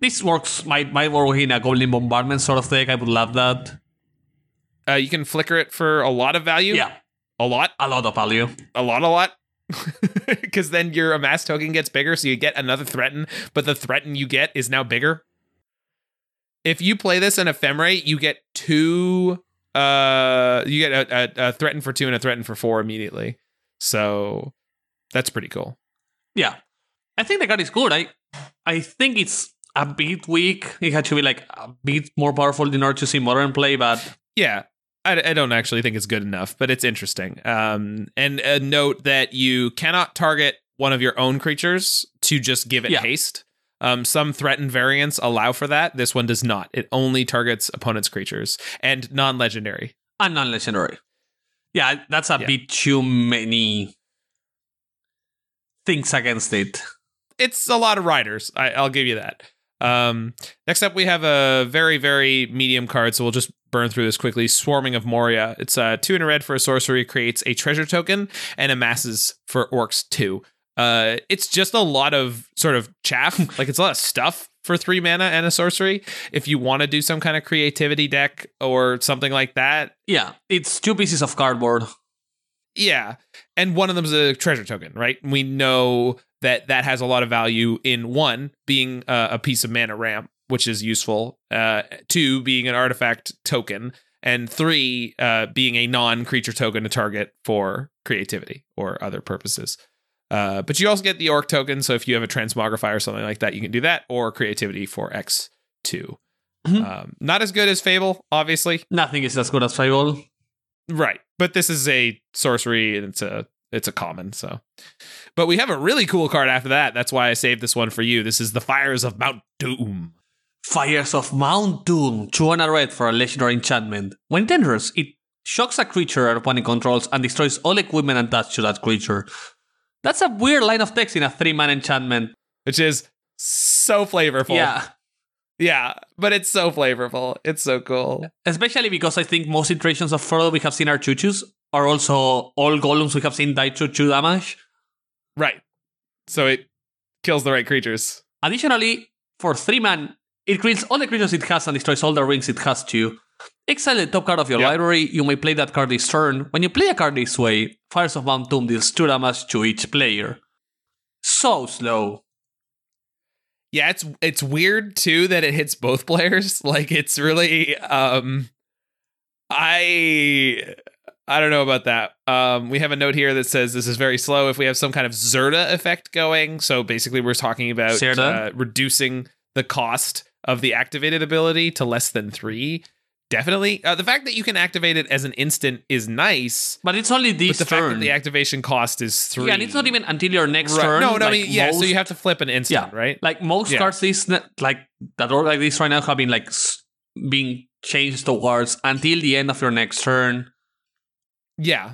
This works might might work in a goblin bombardment sort of deck. I would love that. uh, you can flicker it for a lot of value. Yeah, a lot, a lot of value. a lot, a lot. [LAUGHS] Because then your amass token gets bigger, so you get another threaten, but the threaten you get is now bigger. If you play this in ephemerate, you get two. Uh, you get a, a, a threaten for two and a threaten for four immediately. So that's pretty cool. Yeah, I think the card is good. I I think it's a bit weak. It had to be like a bit more powerful in order to see modern play, but Yeah, I, I don't actually think it's good enough, but it's interesting. Um, and a note that you cannot target one of your own creatures to just give it Yeah. haste. Um, some threatened variants allow for that. This one does not. It only targets opponent's creatures and non-legendary. and non-legendary. Yeah, that's a Yeah. bit too many things against it. It's a lot of riders. I, I'll give you that. Um, next up, we have a very, very medium card, so we'll just burn through this quickly. Swarming of Moria. It's a two in a red for a sorcery, creates a treasure token, and amasses for orcs two. Uh, it's just a lot of sort of chaff. [LAUGHS] like it's a lot of stuff for three mana and a sorcery. If you want to do some kind of creativity deck or something like that, Yeah, it's two pieces of cardboard. yeah. And one of them is a treasure token, right? We know that that has a lot of value in one being uh, a piece of mana ramp, which is useful. Uh, two being an artifact token, and three uh, being a non-creature token to target for creativity or other purposes. Uh, but you also get the orc token, so if you have a transmogrify or something like that, you can do that, or creativity for X two. Mhm. Um, not as good as Fable, obviously, Nothing is as good as Fable. Right. But this is a sorcery and it's a it's a common, so. But we have a really cool card after that. That's why I saved this one for you. This is the Fires of Mount Doom. Fires of Mount Doom, two and a red for a legendary enchantment. When it enters, it shocks a creature our opponent controls and destroys all equipment attached to that creature. That's a weird line of text in a three man enchantment. Which is so flavorful. Yeah, Yeah. But it's so flavorful. It's so cool. especially because I think most iterations of Frodo we have seen are choo-choos, are also all golems we have seen die to 2 damage. Right. So it kills the right creatures. Additionally, for 3 man, it creates all the creatures it has and destroys all the rings it has too. Exile the top card of your Yep. library, you may play that card this turn. When you play a card this way, Fires of Mount Doom deals 2 damage to each player. So slow. Yeah, it's it's weird too that it hits both [LAUGHS] players. Like it's really um I I don't know about that. Um we have a note here that says this is very slow if we have some kind of Zirda effect going. So basically we're talking about uh, reducing the cost of the activated ability to less than 3. Definitely. Uh, the fact that you can activate it as an instant is nice, But it's only but this the fact that the activation cost is 3. yeah, and it's not even until your next Right. turn. No, no, I mean, yeah, so you have to flip an instant, Yeah. right? Like most Yeah. cards, this like that are like this right now have been like being changed towards until the end of your next turn. Yeah.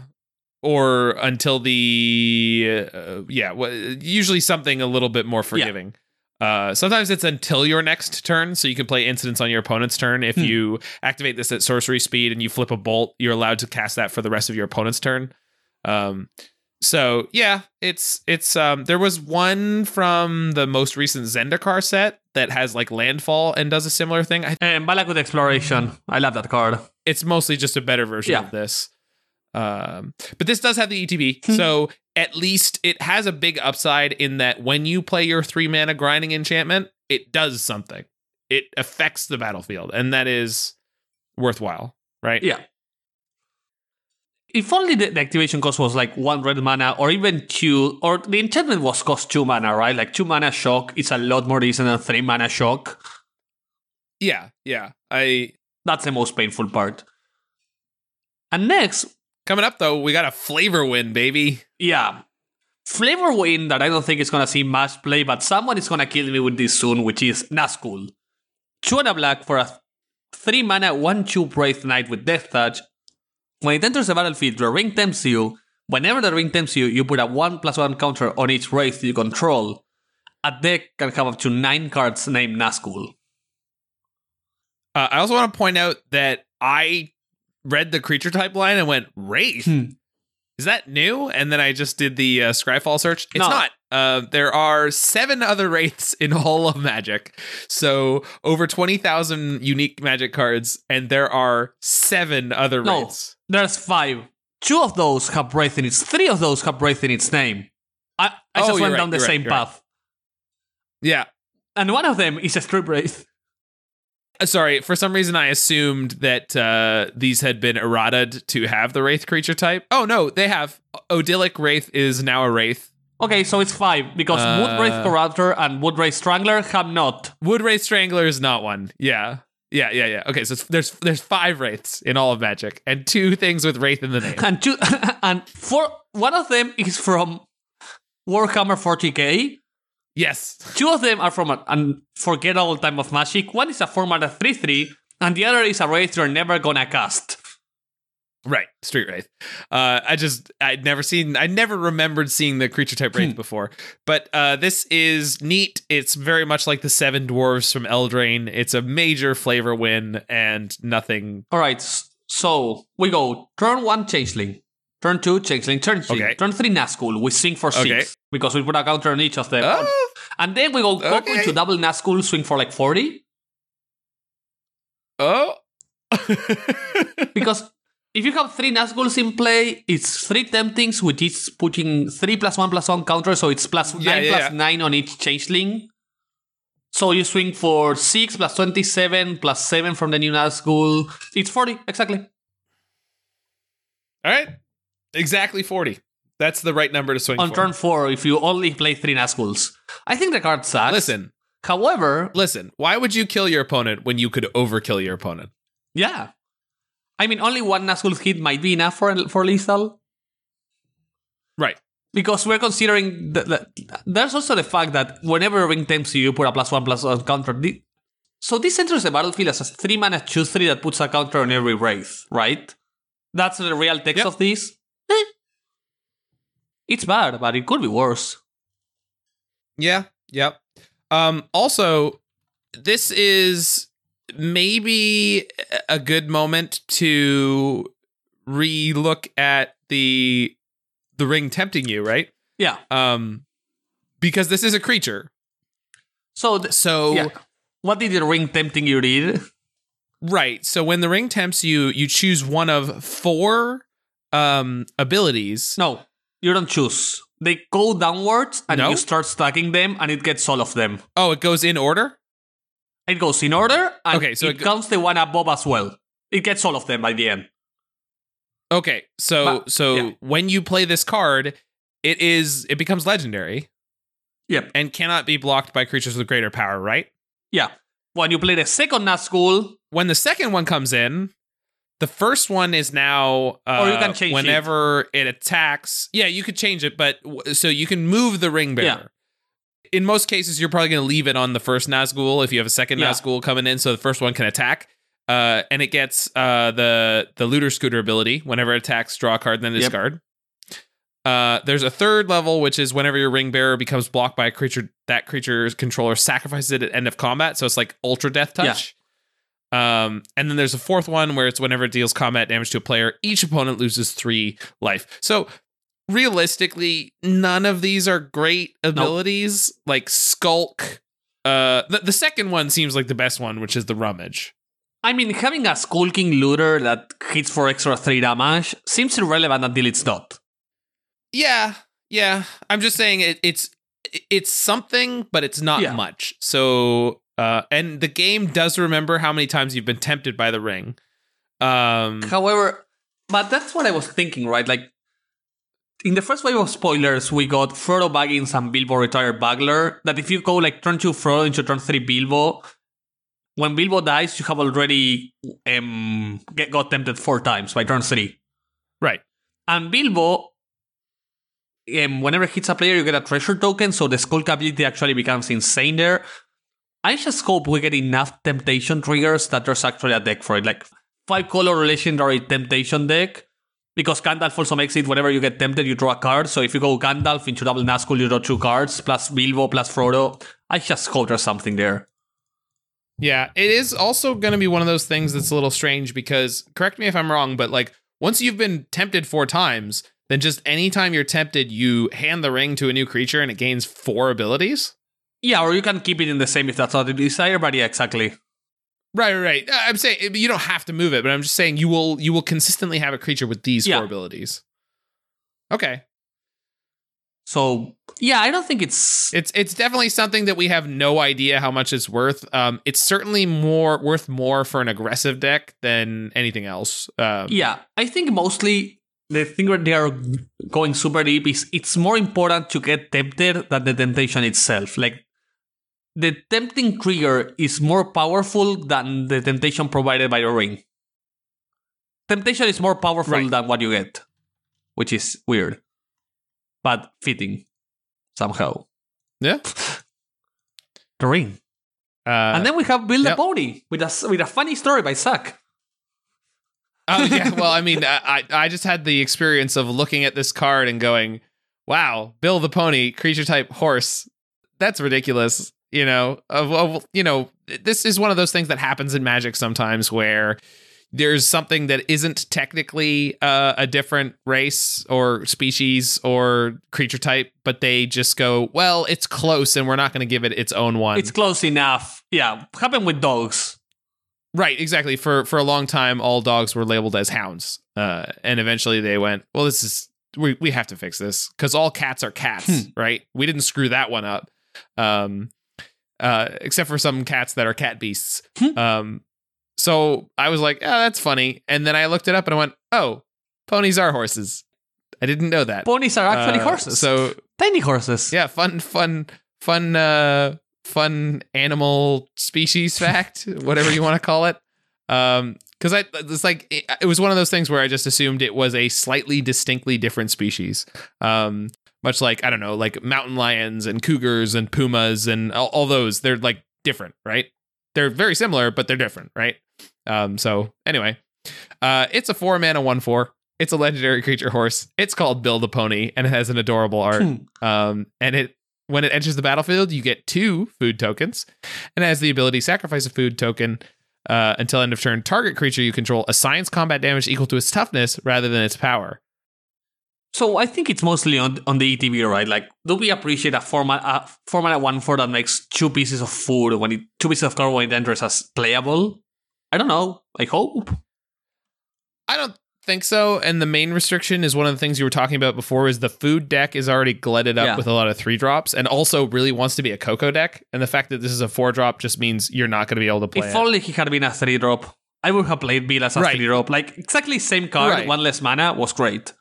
Or until the uh, yeah, well, usually something a little bit more forgiving. Uh, sometimes it's until your next turn, so you can play incidents on your opponent's turn. If Hmm. you activate this at sorcery speed and you flip a bolt, you're allowed to cast that for the rest of your opponent's turn. Um, so yeah, it's it's um there was one from the most recent Zendikar set that has like landfall and does a similar thing. I And Valakut Exploration, I love that card. it's mostly just a better version Yeah. of this. Um, but this does have the ETB, Hmm. so at least it has a big upside in that when you play your three mana grinding enchantment, it does something. It affects the battlefield, and that is worthwhile, right? Yeah. If only the, activation cost was like one red mana, or even two, or the enchantment was cost two mana, right? Like two mana shock is a lot more decent than three mana shock. yeah, yeah. I That's the most painful part. And next, coming up though, we got a flavor win, baby. yeah, flavor win that I don't think is gonna see much play, but someone is gonna kill me with this soon, which is Nazgul. Two and a black for a three mana one two Wraith Knight with Death Touch. When it enters the battlefield, the ring tempts you. Whenever the ring tempts you, you put a one plus one counter on each Wraith you control. A deck can have up to nine cards named Nazgul. Uh, I also want to point out that I read the creature type line and went wraith. Hmm. Is that new? And then I just did the uh, Scryfall search. It's No. not. Uh, there are seven other [LAUGHS] wraiths in all of Magic, so over twenty thousand unique Magic cards, and there are seven other No. wraiths. There's five. Two of those have Wraith in its. Three of those have Wraith in its name. I, I Oh, just went right, down the right, same right. path. Yeah. And one of them is a Street Wraith. Uh, Sorry, for some reason I assumed that uh, these had been errated to have the wraith creature type. Oh no, they have. Odylic Wraith is now a wraith. Okay, so it's five because Uh, Woodwraith Corrupter and Woodwraith Strangler have not. Woodwraith Strangler is not one. Yeah. Yeah, yeah, yeah. Okay, so there's there's five wraiths in all of Magic, and two things with wraith in the name. And two, [LAUGHS] and four. One of them is from Warhammer 40k. Yes, Two of them are from an unforgettable time of magic. One is a format of 3 3, and the other is a wraith you're never gonna cast. Right, Street Wraith. Uh, I just I'd never seen I never remembered seeing the creature type wraith Hmm. before. But uh, this is neat. It's very much like the Seven Dwarves from Eldraine. It's a major flavor win and nothing. All right, so we go turn one changeling, turn two changeling, turn three, Okay. turn three Nazgul. We sing for six Okay. Because we put a counter on each of them, Oh, and then we go Okay. into double Nazgul, swing for like forty. oh. [LAUGHS] Because if you have three Nazguls in play, it's three temptings, which is putting three plus one plus one counter, so it's plus Yeah, nine yeah, plus yeah. nine on each changeling. So you swing for six plus twenty-seven plus seven from the new Nazgul. It's forty exactly. All right, exactly forty. That's the right number to swing on for. turn four if you only play three Nazguls. I think the card sucks. Listen, However, listen. Why would you kill your opponent when you could overkill your opponent? yeah. I mean, only one Nazgul hit might be enough for, for lethal. Right. Because we're considering that, that there's also the fact that whenever ring tempts you, you put a plus one plus one counter. So this enters the battlefield as a three mana choose three that puts a counter on every wraith, right? That's the real text Yep. of this. Eh. It's bad, but it could be worse. Yeah. Yep. Um, also, this is maybe a good moment to re-look at the the ring tempting you, right? Yeah. Um, because this is a creature. So th- So yeah. What did the ring tempting you read? right. So when the ring tempts you, you choose one of four um abilities. No, you don't choose. They go downwards and No? you start stacking them and it gets all of them. Oh, it goes in order. It goes in order and Okay, so it it go- counts the one above as well. It gets all of them by the end. Okay, so But- so yeah. when you play this card, it is it becomes legendary Yep. and cannot be blocked by creatures with greater power, right? Yeah. When you play the second Nazgul, When the second one comes in, the first one is now uh, Or you can change it. whenever it. attacks. Yeah, you could change it, but w- so you can move the ring bearer. Yeah. In most cases, you're probably going to leave it on the first Nazgul if you have a second Yeah. Nazgul coming in, so the first one can attack. Uh, and it gets uh, the the looter scooter ability. Whenever it attacks, draw a card, then Yep. discard. Uh, there's a third level, which is whenever your ring bearer becomes blocked by a creature, that creature's controller sacrifices it at end of combat. So it's like ultra death touch. Um, and then there's a fourth one where it's whenever it deals combat damage to a player, each opponent loses three life. So realistically, none of these are great abilities. Like Skulk. Uh, the, the second one seems like the best one, which is the Rummage. I mean, having a skulking looter that hits for extra 3 damage seems irrelevant until it's not. Yeah, yeah. I'm just saying it, it's it's something, but it's not Yeah. much. So, uh, and the game does remember how many times you've been tempted by the ring. Um, However, but that's what I was thinking, right? Like, in the first wave of spoilers, we got Frodo Baggins and Bilbo retired Burglar. That if you go like turn two Frodo into turn three Bilbo, when Bilbo dies, you have already um, get, got tempted four times by turn three. right. And Bilbo, um, whenever it hits a player, you get a treasure token, so the Skulk ability actually becomes insane there. I just hope we get enough temptation triggers that there's actually a deck for it, like five color legendary temptation deck. Because Gandalf also makes it whenever you get tempted, you draw a card. So if you go Gandalf into double Nazgul, you draw two cards, plus Bilbo, plus Frodo. I just hope there's something there. Yeah, it is also going to be one of those things that's a little strange because correct me if I'm wrong, but like once you've been tempted four times, then just anytime you're tempted, you hand the ring to a new creature and it gains four abilities. Yeah, or you can keep it in the same if that's what you desire, but yeah, exactly. Right, right, right. I'm saying you don't have to move it, but I'm just saying you will you will consistently have a creature with these Yeah. four abilities. Okay, So yeah, I don't think it's it's it's definitely something that we have no idea how much it's worth. Um, it's certainly more worth more for an aggressive deck than anything else. Um, Yeah, I think mostly the thing where they are going super deep is it's more important to get tempted than the temptation itself. Like the tempting trigger is more powerful than the temptation provided by the ring. Temptation is more powerful Right. than what you get, which is weird, but fitting somehow. Yeah. [LAUGHS] The ring, Uh, and then we have Bill yep. the Pony with a with a funny story by Zach. Oh yeah. [LAUGHS] Well, I mean, I I just had the experience of looking at this card and going, "Wow, Bill the Pony, creature type horse. That's ridiculous." You know, of, of you know, this is one of those things that happens in Magic sometimes where there's something that isn't technically uh, a different race or species or creature type, but they just go, "Well, it's close, and we're not going to give it its own one." It's close enough. Yeah, happened with dogs. Right, exactly. For for a long time, all dogs were labeled as hounds, uh, and eventually they went, "Well, this is we we have to fix this because all cats are cats, Hmm. right? We didn't screw that one up, um, uh, except for some cats that are cat beasts." Hmm. um, so I was like, "Oh, that's funny," and then I looked it up and I went, "Oh, ponies are horses." I didn't know that. Ponies are actually Uh, horses. So tiny horses. yeah, fun, fun, fun, uh, fun animal species [LAUGHS] fact, whatever you want to call it. Um, because I it's like it, it was one of those things where I just assumed it was a slightly distinctly different species. Um, much like I don't know, like mountain lions and cougars and pumas and all, all those, they're like different, right? They're very similar, but they're different, right? Um, so anyway, uh, it's a four mana one four. It's a legendary creature horse. It's called Bill the Pony, and it has an adorable art. Hmm. Um, and it when it enters the battlefield, you get two food tokens, and it has the ability sacrifice a food token uh, until end of turn. Target creature you control assigns combat damage equal to its toughness rather than its power. So I think it's mostly on on the ETB, right? Like, do we appreciate a format a format at one four that makes two pieces of food when it two pieces of card when it enters as playable? I don't know. I hope. I don't think so. And the main restriction is one of the things you were talking about before is the food deck is already glutted up Yeah. with a lot of three drops and also really wants to be a cocoa deck. And the fact that this is a four drop just means you're not going to be able to play if it. only he had been a three drop, I would have played Bill as a Right. three drop. Like exactly same card, Right. one less mana was great.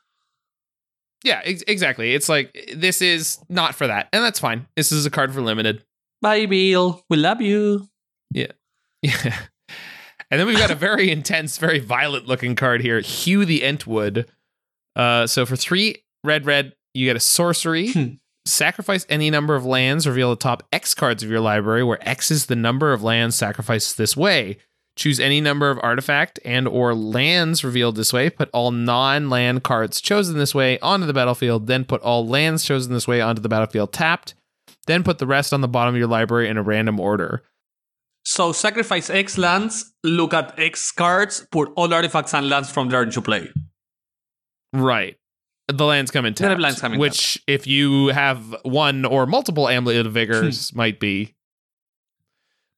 Yeah, ex- exactly. It's like this is not for that. And that's fine. This is a card for limited. Bye, Bill. We love you. Yeah. [LAUGHS] yeah. and then we've got a very [LAUGHS] intense, very violent looking card here, Hew the Entwood. Uh, so for three red, red, you get a sorcery. Hmm. Sacrifice any number of lands, reveal the top X cards of your library, where X is the number of lands sacrificed this way. Choose any number of artifact and or lands revealed this way. Put all non-land cards chosen this way onto the battlefield. Then put all lands chosen this way onto the battlefield tapped. Then put the rest on the bottom of your library in a random order. So sacrifice X lands, look at X cards, put all artifacts and lands from there into play. Right. The lands come in tapped, lands come in which if you have one or multiple amulet of vigors Hmm. might be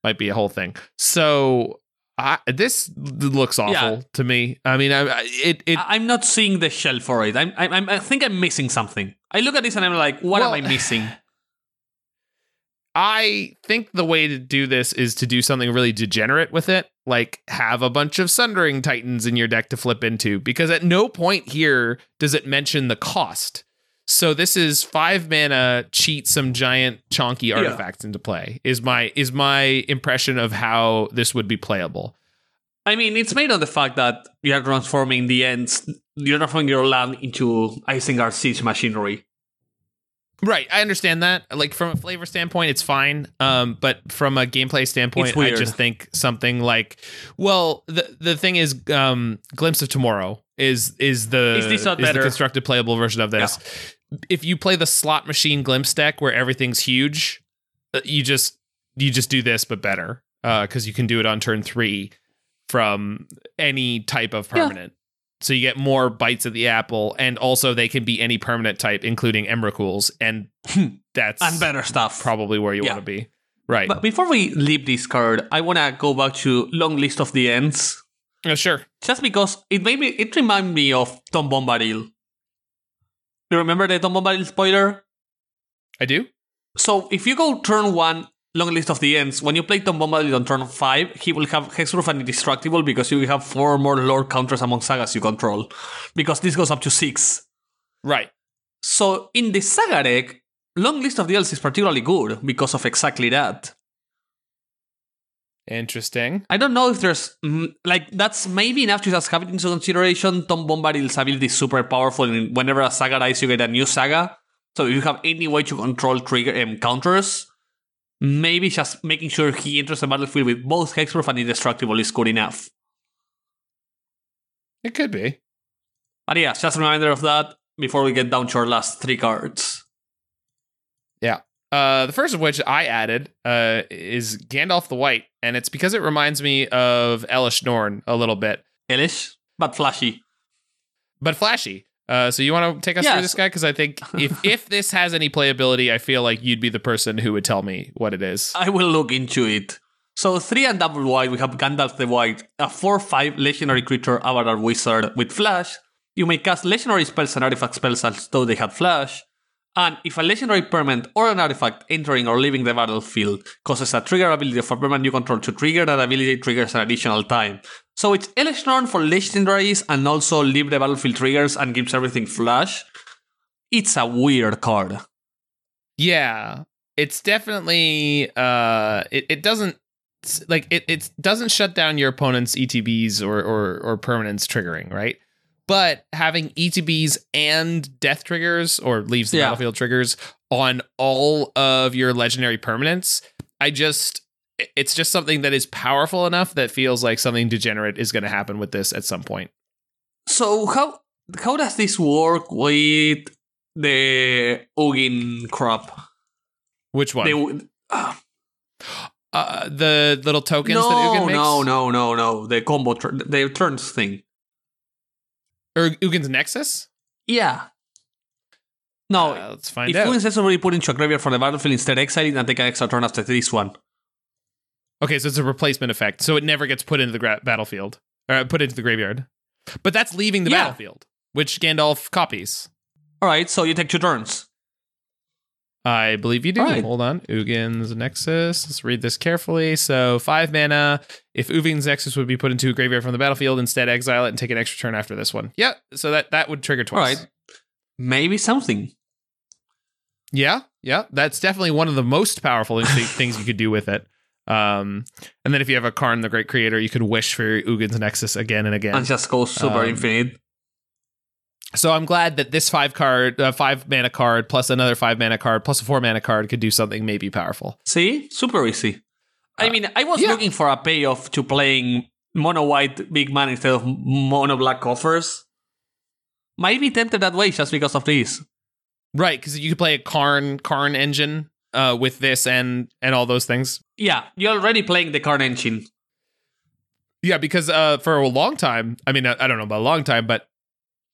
might be a whole thing. So I, this looks awful Yeah. to me. I mean, I, it it I'm not seeing the shell for it. I'm, I'm, I'm- I think I'm missing something. I look at this and I'm like, what Well- am I [SIGHS] missing? I think the way to do this is to do something really degenerate with it, like have a bunch of Sundering Titans in your deck to flip into, because at no point here does it mention the cost. So this is five mana, cheat some giant chonky artifacts into play. Is my is my impression of how this would be playable. I mean, it's made on the fact that you are transforming the ends, you're transforming your land into Isengard siege machinery. Right, I understand that. Like from a flavor standpoint, it's fine. Um, but from a gameplay standpoint, I just think something like, well, the the thing is, um, Glimpse of Tomorrow is is the Is not the constructed playable version of this. If you play the slot machine Glimpse deck where everything's huge, uh, you just you just do this but better because you can do it on turn three from any type of Yeah. permanent. So you get more bites of the apple, and also they can be any permanent type, including Emrakul's, and that's and better stuff. probably where you Yeah. want to be. Right. But before we leave this card, I want to go back to Long List of the Ents, Oh, sure. just because it made me. It reminded me of Tom Bombadil. You remember the Tom Bombadil spoiler? I do. So if you go turn one, Long List of the Ents, when you play Tom Bombadil on turn five, he will have Hexproof and Indestructible because you will have four more lord counters among sagas you control. Because this goes up to six. Right. So in the saga deck, long list of the elves is particularly good because of exactly that. Interesting. I don't know if there's mm, like that's maybe enough to just have it into consideration. Tom Bombadil's ability is super powerful, and whenever a saga dies, you get a new saga. So if you have any way to control trigger um, counters, maybe just making sure he enters the battlefield with both Hexproof and Indestructible is good enough. It could be. But yeah, just a reminder of that before we get down to our last three cards. Uh, the first of which I added uh, is Gandalf the White, and it's because it reminds me of Elesh Norn a little bit, Elesh, but flashy. but flashy. Uh, so you want to take us through this guy? Because I think [LAUGHS] if if this has any playability, I feel like you'd be the person who would tell me what it is. I will look into it. So three and double white, we have Gandalf the White, a four-five legendary creature avatar wizard with flash. You may cast legendary spells and artifact spells as though they had flash. And if a legendary permanent or an artifact entering or leaving the battlefield causes a trigger ability of a permanent you control to trigger, that ability triggers an additional time. So it's Elesh Norn for legendaries and also leave the battlefield triggers and gives everything flash. It's a weird card. Yeah, it's definitely uh, it, it doesn't like it it doesn't shut down your opponent's ETBs or or or permanents triggering, right? But having ETBs and death triggers or leaves the Yeah. battlefield triggers on all of your legendary permanents, I just it's just something that is powerful enough that feels like something degenerate is going to happen with this at some point. So how how does this work with the Ugin crop? Which one? The, uh, uh, the little tokens that no, Ugin makes? no, no, no, no. The combo, tr- the turns thing. Or Ugin's Nexus? Yeah. No, Uh, let's find if out. Ugin is already put into a graveyard for the battlefield, instead exiling and take an extra turn after this one. Okay, so it's a replacement effect, so it never gets put into the gra- battlefield or put into the graveyard. But that's leaving the Yeah. battlefield, which Gandalf copies. All right, so you take two turns. I believe you do. Hold on. Ugin's Nexus. Let's read this carefully. So five mana. If Ugin's Nexus would be put into a graveyard from the battlefield, instead exile it and take an extra turn after this one. Yeah. So that that would trigger twice. right. Maybe something. Yeah, yeah, that's definitely one of the most powerful [LAUGHS] things you could do with it. Um, and then if you have a Karn, the Great Creator, you could wish for Ugin's Nexus again and again. And just go super Um, infinite. So I'm glad that this five card, uh, five mana card, plus another five mana card, plus a four mana card could do something maybe powerful. See? Super easy. I Uh, mean, I was yeah. looking for a payoff to playing mono white big man instead of mono black coffers. Might be tempted that way just because of these. Right, because you could play a Karn Karn engine uh, with this and and all those things. Yeah, you're already playing the card engine. Yeah, because uh, for a long time, I mean, I, I don't know about a long time, but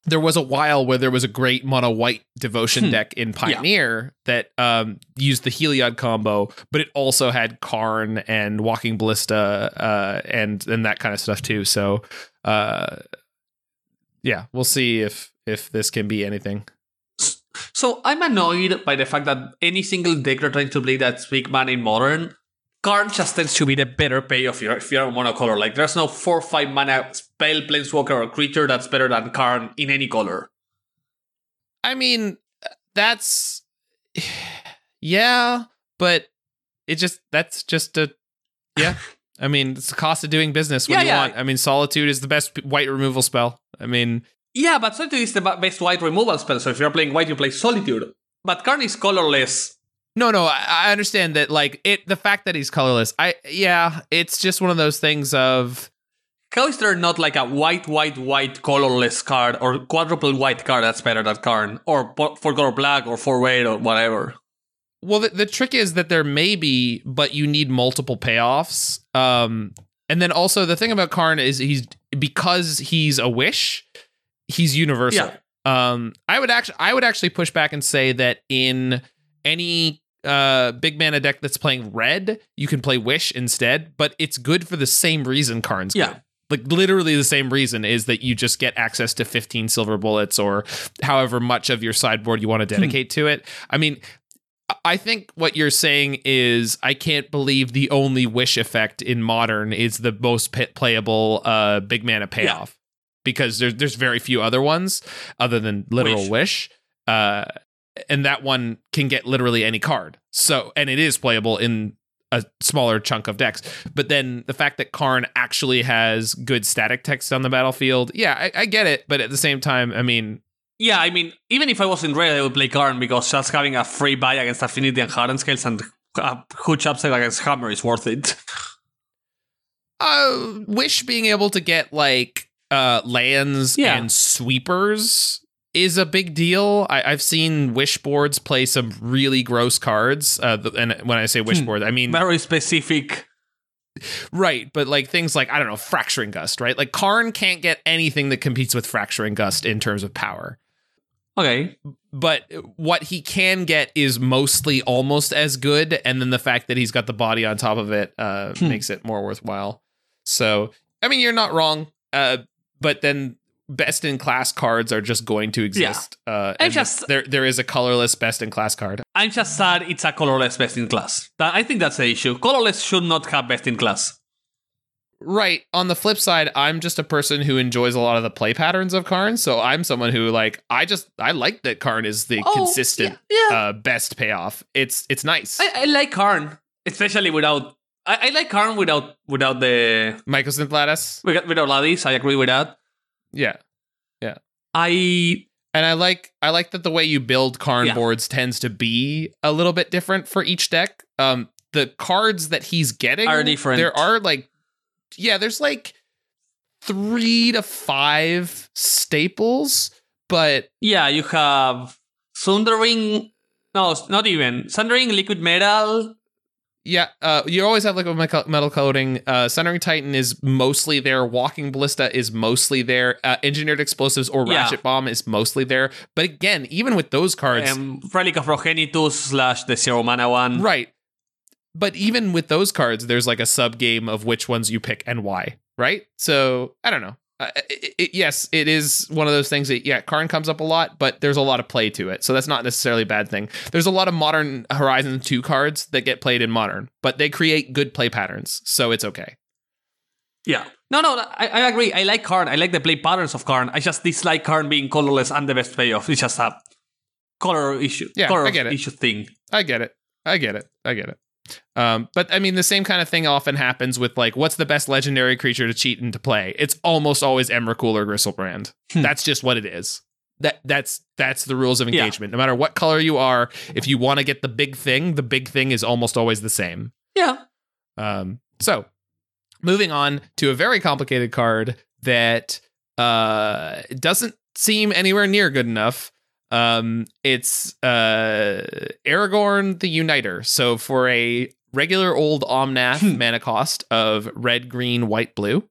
there was a while where there was a great mono white devotion Hmm. deck in Pioneer that um, used the Heliod combo, but it also had Karn and Walking Ballista uh, and and that kind of stuff too. So, uh, yeah, we'll see if if this can be anything. So I'm annoyed by the fact that any single deck you're trying to play that's big man in modern, Karn just tends to be the better pay of your if you're a monocolor. Like there's no four five mana spell, planeswalker, or creature that's better than Karn in any color. I mean, that's yeah, but it just that's just a yeah. [LAUGHS] I mean, it's the cost of doing business. What Yeah, do you yeah. want? I mean, Solitude is the best white removal spell. I mean, Yeah, but Solitude is the best white removal spell. So if you're playing white, you play Solitude. But Karn is colorless. No, no, I, understand that. Like it, the fact that he's colorless. I yeah, it's just one of those things of there not like a white, white, white colorless card or quadruple white card that's better than Karn? Or four color black or four white or whatever? Well, the, the trick is that there may be, but you need multiple payoffs. Um, and then also the thing about Karn is he's because he's a wish, he's universal. Yeah. Um, I would actually, I would actually push back and say that in any uh big mana deck that's playing red, you can play wish instead, but it's good for the same reason Karn's Yeah. good. Like literally the same reason is that you just get access to 15 silver bullets or however much of your sideboard you want to dedicate to it. I mean, I think what you're saying is I can't believe the only wish effect in modern is the most pit playable uh big mana payoff because there's there's very few other ones other than literal Wish. wish. Uh and that one can get literally any card. So and it is playable in a smaller chunk of decks. But then the fact that Karn actually has good static text on the battlefield, yeah, I, I get it. But at the same time, I mean, Yeah, I mean, even if I was in red, I would play Karn because just having a free buy against Affinity and Hardened Scales and a huge upside against Hammer is worth it. I wish being able to get like uh, lands Yeah. and sweepers is a big deal. I, I've seen wish boards play some really gross cards. Uh, and when I say wish Hmm. board, I mean Very specific. right, but like things like I don't know, fracturing gust, right? Like Karn can't get anything that competes with fracturing gust in terms of power. Okay. But what he can get is mostly almost as good, and then the fact that he's got the body on top of it uh, Hmm. makes it more worthwhile. So, I mean, you're not wrong. Uh, but then best in class cards are just going to exist. Uh, I and just- there there is a colorless best in class card. I'm just sad it's a colorless best in class. I think that's the issue. Colorless should not have best in class. Right. On the flip side, I'm just a person who enjoys a lot of the play patterns of Karn. So I'm someone who like I just I like that Karn is the Oh, consistent Yeah. yeah. uh best payoff. It's it's nice. I, I like Karn, especially without. I, I like Karn without without the Mycosynth lattice. without, without Lattice. I agree with that. Yeah. Yeah. I And I like I like that the way you build Karn Yeah. boards tends to be a little bit different for each deck. Um the cards that he's getting Are different. There are like yeah, there's like 3 to 5 staples, but yeah, you have Sundering. No, not even Sundering Liquimetal. Yeah, uh, you always have like a metal coating. Uh, Sundering Titan is mostly there. Walking Ballista is mostly there. Uh, Engineered Explosives or Yeah. Ratchet Bomb is mostly there. But again, even with those cards, Um, Relic of Progenitus slash the Zero Mana one. right? But even with those cards, there's like a sub game of which ones you pick and why, right? So I don't know. Uh, it, it- yes, it is one of those things that yeah, Karn comes up a lot, but there's a lot of play to it, so that's not necessarily a bad thing. There's a lot of modern Horizon two cards that get played in modern, but they create good play patterns, so it's okay. Yeah. No, no, I, I agree. I like Karn. I like the play patterns of Karn. I just dislike Karn being colorless and the best payoff. It's just a color issue. Yeah, color I get it. issue thing. I get it. I get it. I get it. Um, but I mean, the same kind of thing often happens with like, what's the best legendary creature to cheat into play? It's almost always Emrakul or Griselbrand. Hmm. That's just what it is. That that's that's the rules of Yeah. engagement. No matter what color you are, if you want to get the big thing, the big thing is almost always the same. Yeah. Um, so moving on to a very complicated card that uh doesn't seem anywhere near good enough. Um, it's uh Aragorn the Uniter. So for a regular old Omnath Hmm. mana cost of red, green, white, blue,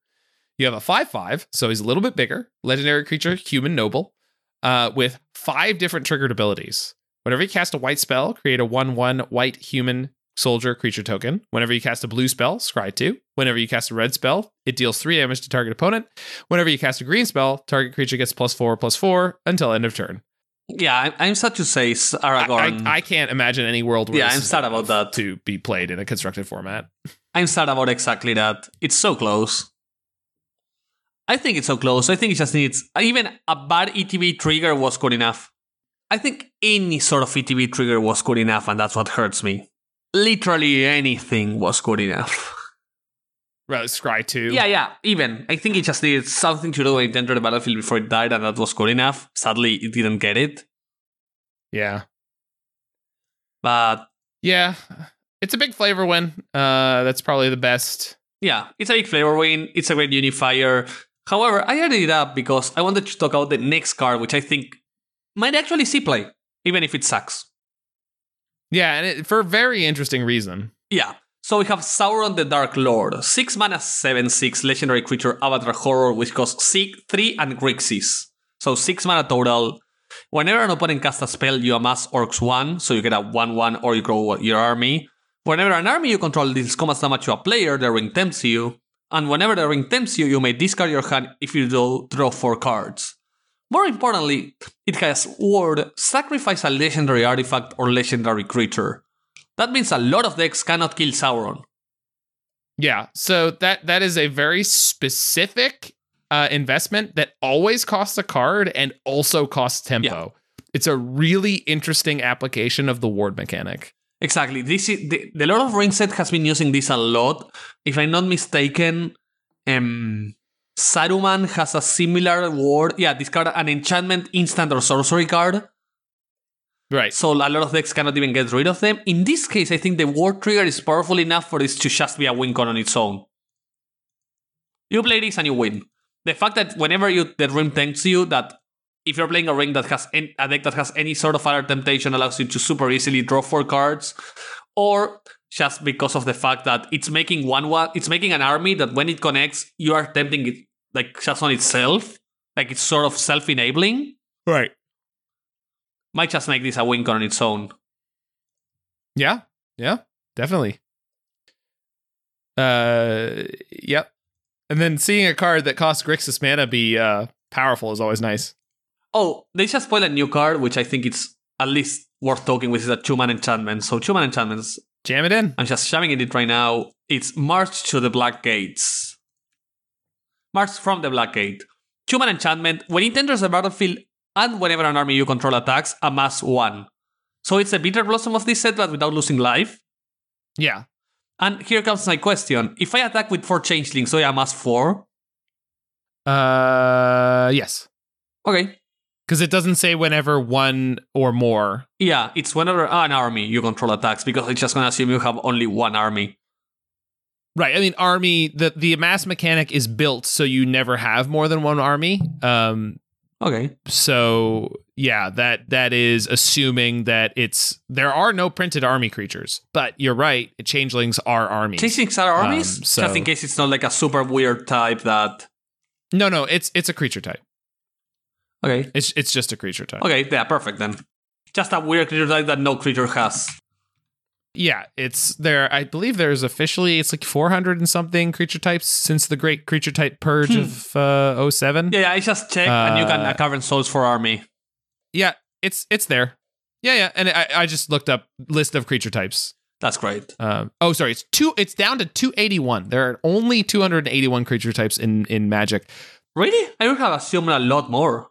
you have a five five. So he's a little bit bigger. Legendary creature, human noble, uh, with five different triggered abilities. Whenever you cast a white spell, create a 1 1 white human soldier creature token. Whenever you cast a blue spell, scry 2. Whenever you cast a red spell, it deals 3 damage to target opponent. Whenever you cast a green spell, target creature gets plus 4 plus 4 until end of turn. Yeah, I'm, I'm sad to say Aragorn. I, I can't imagine any world where Yeah, I'm sad about that. to be played in a constructed format. I'm sad about exactly that. It's so close. I think it's so close. I think it just needs even a bad ETB trigger was good enough. I think any sort of ETB trigger was good enough, and that's what hurts me. Literally anything was good enough. [LAUGHS] Right, scry 2. yeah, yeah, even. I think it just needed something to do when it entered the battlefield before it died, and that was good enough. Sadly, it didn't get it. Yeah. But Yeah. It's a big flavor win. Uh, that's probably the best. Yeah, it's a big flavor win. It's a great unifier. However, I added it up because I wanted to talk about the next card, which I think might actually see play, even if it sucks. Yeah, and it, for a very interesting reason. Yeah. So we have Sauron the Dark Lord, 6 mana 7 6 legendary creature avatar horror, which costs six, 3 and Grixis. So 6 mana total. Whenever an opponent casts a spell, you amass Orcs 1, so you get a 1 1 or you grow your army. Whenever an army you control deals combat damage to a player, the ring tempts you. And whenever the ring tempts you, you may discard your hand if you do draw 4 cards. More importantly, it has word sacrifice a legendary artifact or legendary creature. That means a lot of decks cannot kill Sauron. Yeah, so that that is a very specific uh, investment that always costs a card and also costs tempo. Yeah. It's a really interesting application of the ward mechanic. Exactly. This is the, the Lord of Rings set has been using this a lot. If I'm not mistaken, um, Saruman has a similar ward. Yeah, discard an enchantment, instant, or sorcery card. Right. So a lot of decks cannot even get rid of them. In this case, I think the War trigger is powerful enough for this to just be a win con on its own. You play this and you win. the fact that whenever you the ring tempts you, that if you're playing a ring that has any, a deck that has any sort of other temptation allows you to super easily draw four cards, or just because of the fact that it's making one one it's making an army that when it connects, you are tempting it like just on itself, like it's sort of self-enabling. Right. Might just make this a win on its own. Yeah. Yeah. Definitely. Uh. Yep. And then seeing a card that costs Grixis mana be uh powerful is always nice. Oh, they just spoiled a new card, which I think it's at least worth talking with, is a two man enchantment. So two man enchantments, Jam it in. I'm just shoving it right now. It's March to the Black Gates. March from the Black Gate. Two man enchantment. When it enters the battlefield and whenever an army you control attacks, amass one. So it's a Bitterblossom of this set, but without losing life. Yeah. And here comes my question. If I attack with four changelings, so I amass four? Uh. Yes. Okay. Because it doesn't say whenever one or more. Yeah, it's whenever an army you control attacks, because it's just gonna assume you have only one army. Right. I mean, army. The the amass mechanic is built so you never have more than one army. Um. Okay. So yeah, that that is assuming that it's there are no printed army creatures. But you're right. Changelings are armies. Changelings are armies? Um, so- Just in case it's not like a super weird type that. No, no. It's it's a creature type. Okay. It's it's just a creature type. Okay, yeah, perfect then. Just a weird creature type that no creature has. Yeah, it's there. I believe there's officially it's like 400 and something creature types since the great creature type purge Hmm. of uh 07. Yeah, yeah, I just checked, and you can Uh, uh, carve souls for army. Yeah, it's it's there. Yeah, yeah, and I, I just looked up list of creature types. That's great. Um, oh, sorry, it's two. It's down to 281. There are only 281 creature types in in Magic. Really? I would have assumed a lot more.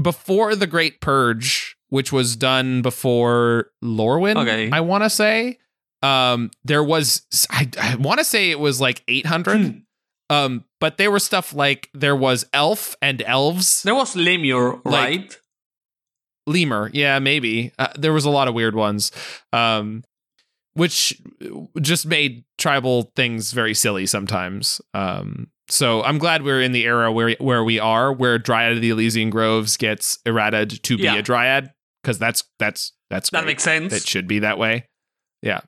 Before the Great Purge, which was done before Lorwyn, Okay. I want to say, um, there was I, I want to say it was like 800. Hmm. Um, but there was stuff like there was elf and elves, There was Lemur, Like- right? lemur, yeah, maybe. Uh, there was a lot of weird ones, um, which just made tribal things very silly sometimes. Um, so I'm glad we're in the era where where we are, where Dryad of the Ilysian Groves gets errated to be Yeah. a Dryad, because that's that's that's that great. makes sense. It should be that way. Yeah.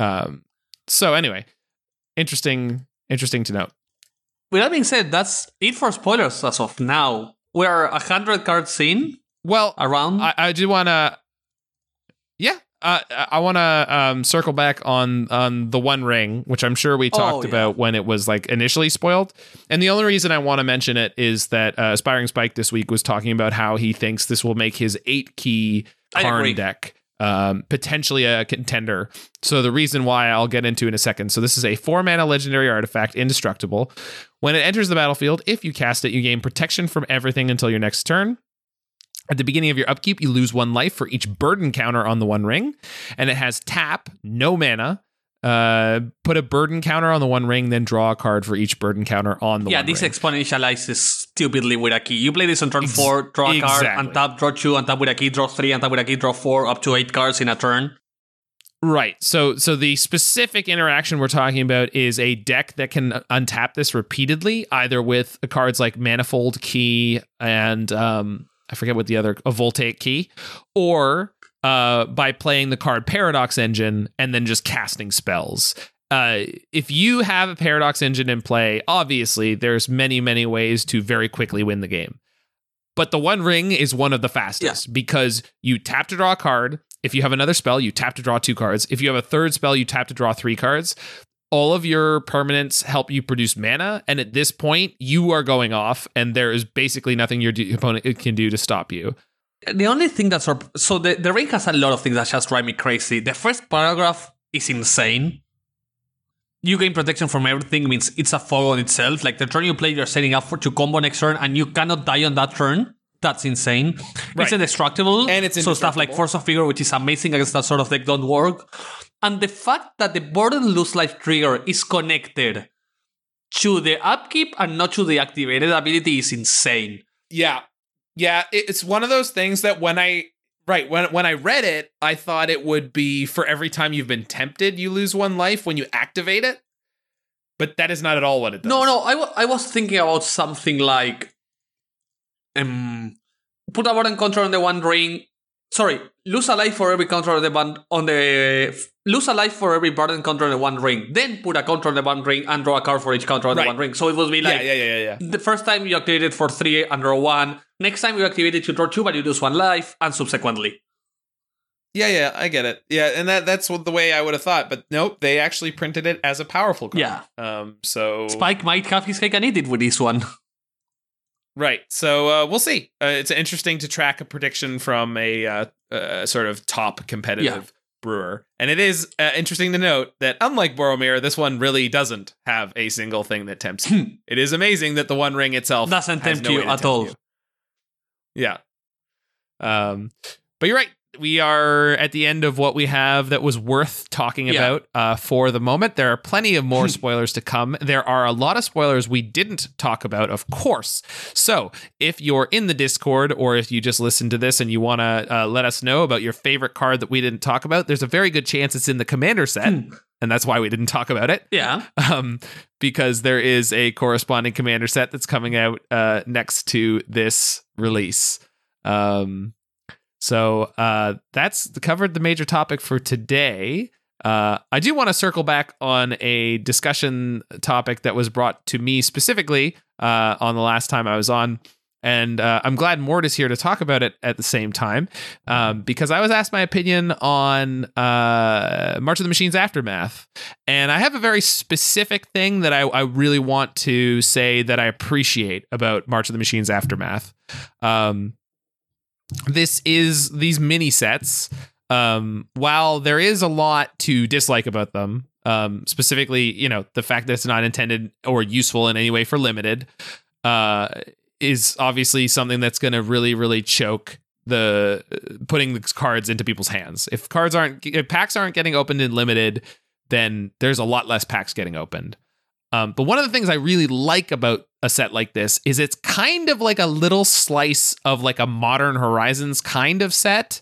Um. So anyway, interesting interesting to note. With that being said, that's it for spoilers as of now. We're a hundred cards in Well, around. I, I do want to. Uh, I want to um, circle back on on the One Ring, which I'm sure we Oh, talked yeah. about when it was like initially spoiled. And the only reason I want to mention it is that uh, Aspiring Spike this week was talking about how he thinks this will make his eight key Karn deck um, potentially a contender. So the reason why I'll get into in a second. So this is a four mana legendary artifact, indestructible. When it enters the battlefield, if you cast it, you gain protection from everything until your next turn. At the beginning of your upkeep, you lose one life for each burden counter on the one ring, and it has tap, no mana. Uh, put a burden counter on the one ring, then draw a card for each burden counter on the yeah, one this ring. exponentializes stupidly with a key. You play this on turn Ex- four, draw a card, exactly. untap, draw two, untap with a key, draw three, untap with a key, draw four, up to eight cards in a turn. Right. So so the specific interaction we're talking about is a deck that can untap this repeatedly, either with cards like Manifold Key and um I forget what the other a Voltaic Key, or uh by playing the card Paradox Engine and then just casting spells. Uh, if you have a Paradox Engine in play, obviously there's many many ways to very quickly win the game. But the One Ring is one of the fastest because you tap to draw a card. If you have another spell, you tap to draw two cards. If you have a third spell, you tap to draw three cards. All of your permanents help you produce mana, and at this point, you are going off, and there is basically nothing your d- opponent uh, can do to stop you. The only thing that's sort so the, the ring has a lot of things that just drive me crazy. The first paragraph is insane. You gain protection from everything means it's a foul on itself. Like the turn you play, you're setting up for to combo next turn, and you cannot die on that turn. That's insane. Right. It's indestructible. And it's so stuff like. Force of Vigor, which is amazing against that sort of deck, don't work. And the fact that the Burden Lose Life trigger is connected to the upkeep and not to the activated ability is insane. Yeah, yeah. It's one of those things that when I right when when I read it, I thought it would be for every time you've been tempted, you lose one life when you activate it. but that is not at all what it does. No, no, I, I was thinking about something like um, put a button control on the one ring. Sorry, lose a life for every control on the button on the lose a life for every button control on the one ring. Then put a control on the one ring and draw a card for each control on Right. the one ring. So it would be like yeah, yeah, yeah, yeah, yeah. the first time you activate it for three and draw one. Next time you activate it, you draw two, but you lose one life, and subsequently. Yeah, yeah, I get it. Yeah, and that that's what the way I would have thought, but nope, they actually printed it as a powerful card. Yeah. Um. So Spike might have his cake and eat it with this one. [LAUGHS] right. So uh, we'll see. Uh, it's interesting to track a prediction from a uh, uh, sort of top competitive brewer, and it is uh, interesting to note that unlike Boromir, this one really doesn't have a single thing that tempts you. it is amazing that the One Ring itself Doesn't tempt no you at tempt all. you. Yeah. Um, but you're right. We are at the end of what we have that was worth talking Yeah. about uh, for the moment. There are plenty of more [LAUGHS] spoilers to come. There are a lot of spoilers we didn't talk about, of course. So if you're in the Discord or if you just listen to this and you want to uh, let us know about your favorite card that we didn't talk about, there's a very good chance it's in the Commander set. And that's why we didn't talk about it Yeah. [LAUGHS] um, because there is a corresponding commander set that's coming out uh, next to this release. Um, so uh, that's covered the major topic for today. Uh, I do want to circle back on a discussion topic that was brought to me specifically uh, on the last time I was on. And uh, I'm glad Morde is here to talk about it at the same time um, because I was asked my opinion on uh, March of the Machines Aftermath. And I have a very specific thing that I, I really want to say that I appreciate about March of the Machines Aftermath. Um, this is these mini sets. Um, while there is a lot to dislike about them, um, specifically, you know, the fact that it's not intended or useful in any way for limited, uh, is obviously something that's going to really, really choke the putting the cards into people's hands. If cards aren't, if packs aren't getting opened in limited, then there's a lot less packs getting opened. Um, but one of the things I really like about a set like this is it's kind of like a little slice of like a modern Horizons kind of set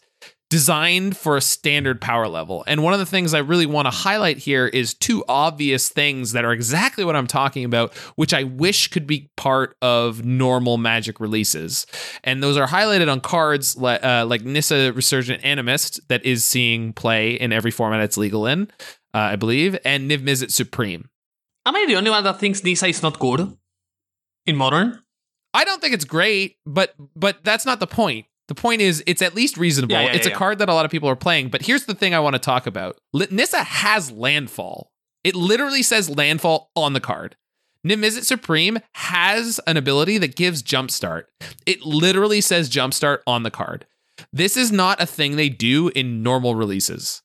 designed for a standard power level. And one of the things I really want to highlight here is two obvious things that are exactly what I'm talking about, which I wish could be part of normal Magic releases. And those are highlighted on cards li- uh, like Nissa Resurgent Animist that is seeing play in every format it's legal in, uh, I believe, and Niv Mizzet Supreme. Am I the only one that thinks nissa is not good in modern? I don't think it's great, but but that's not the point. The point is it's at least reasonable. Yeah, yeah, it's yeah, a card that a lot of people are playing. But here's the thing I want to talk about. Nissa has landfall. It literally says landfall on the card. Niv Mizzet Supreme has an ability that gives jumpstart. It literally says jumpstart on the card. This is not a thing they do in normal releases.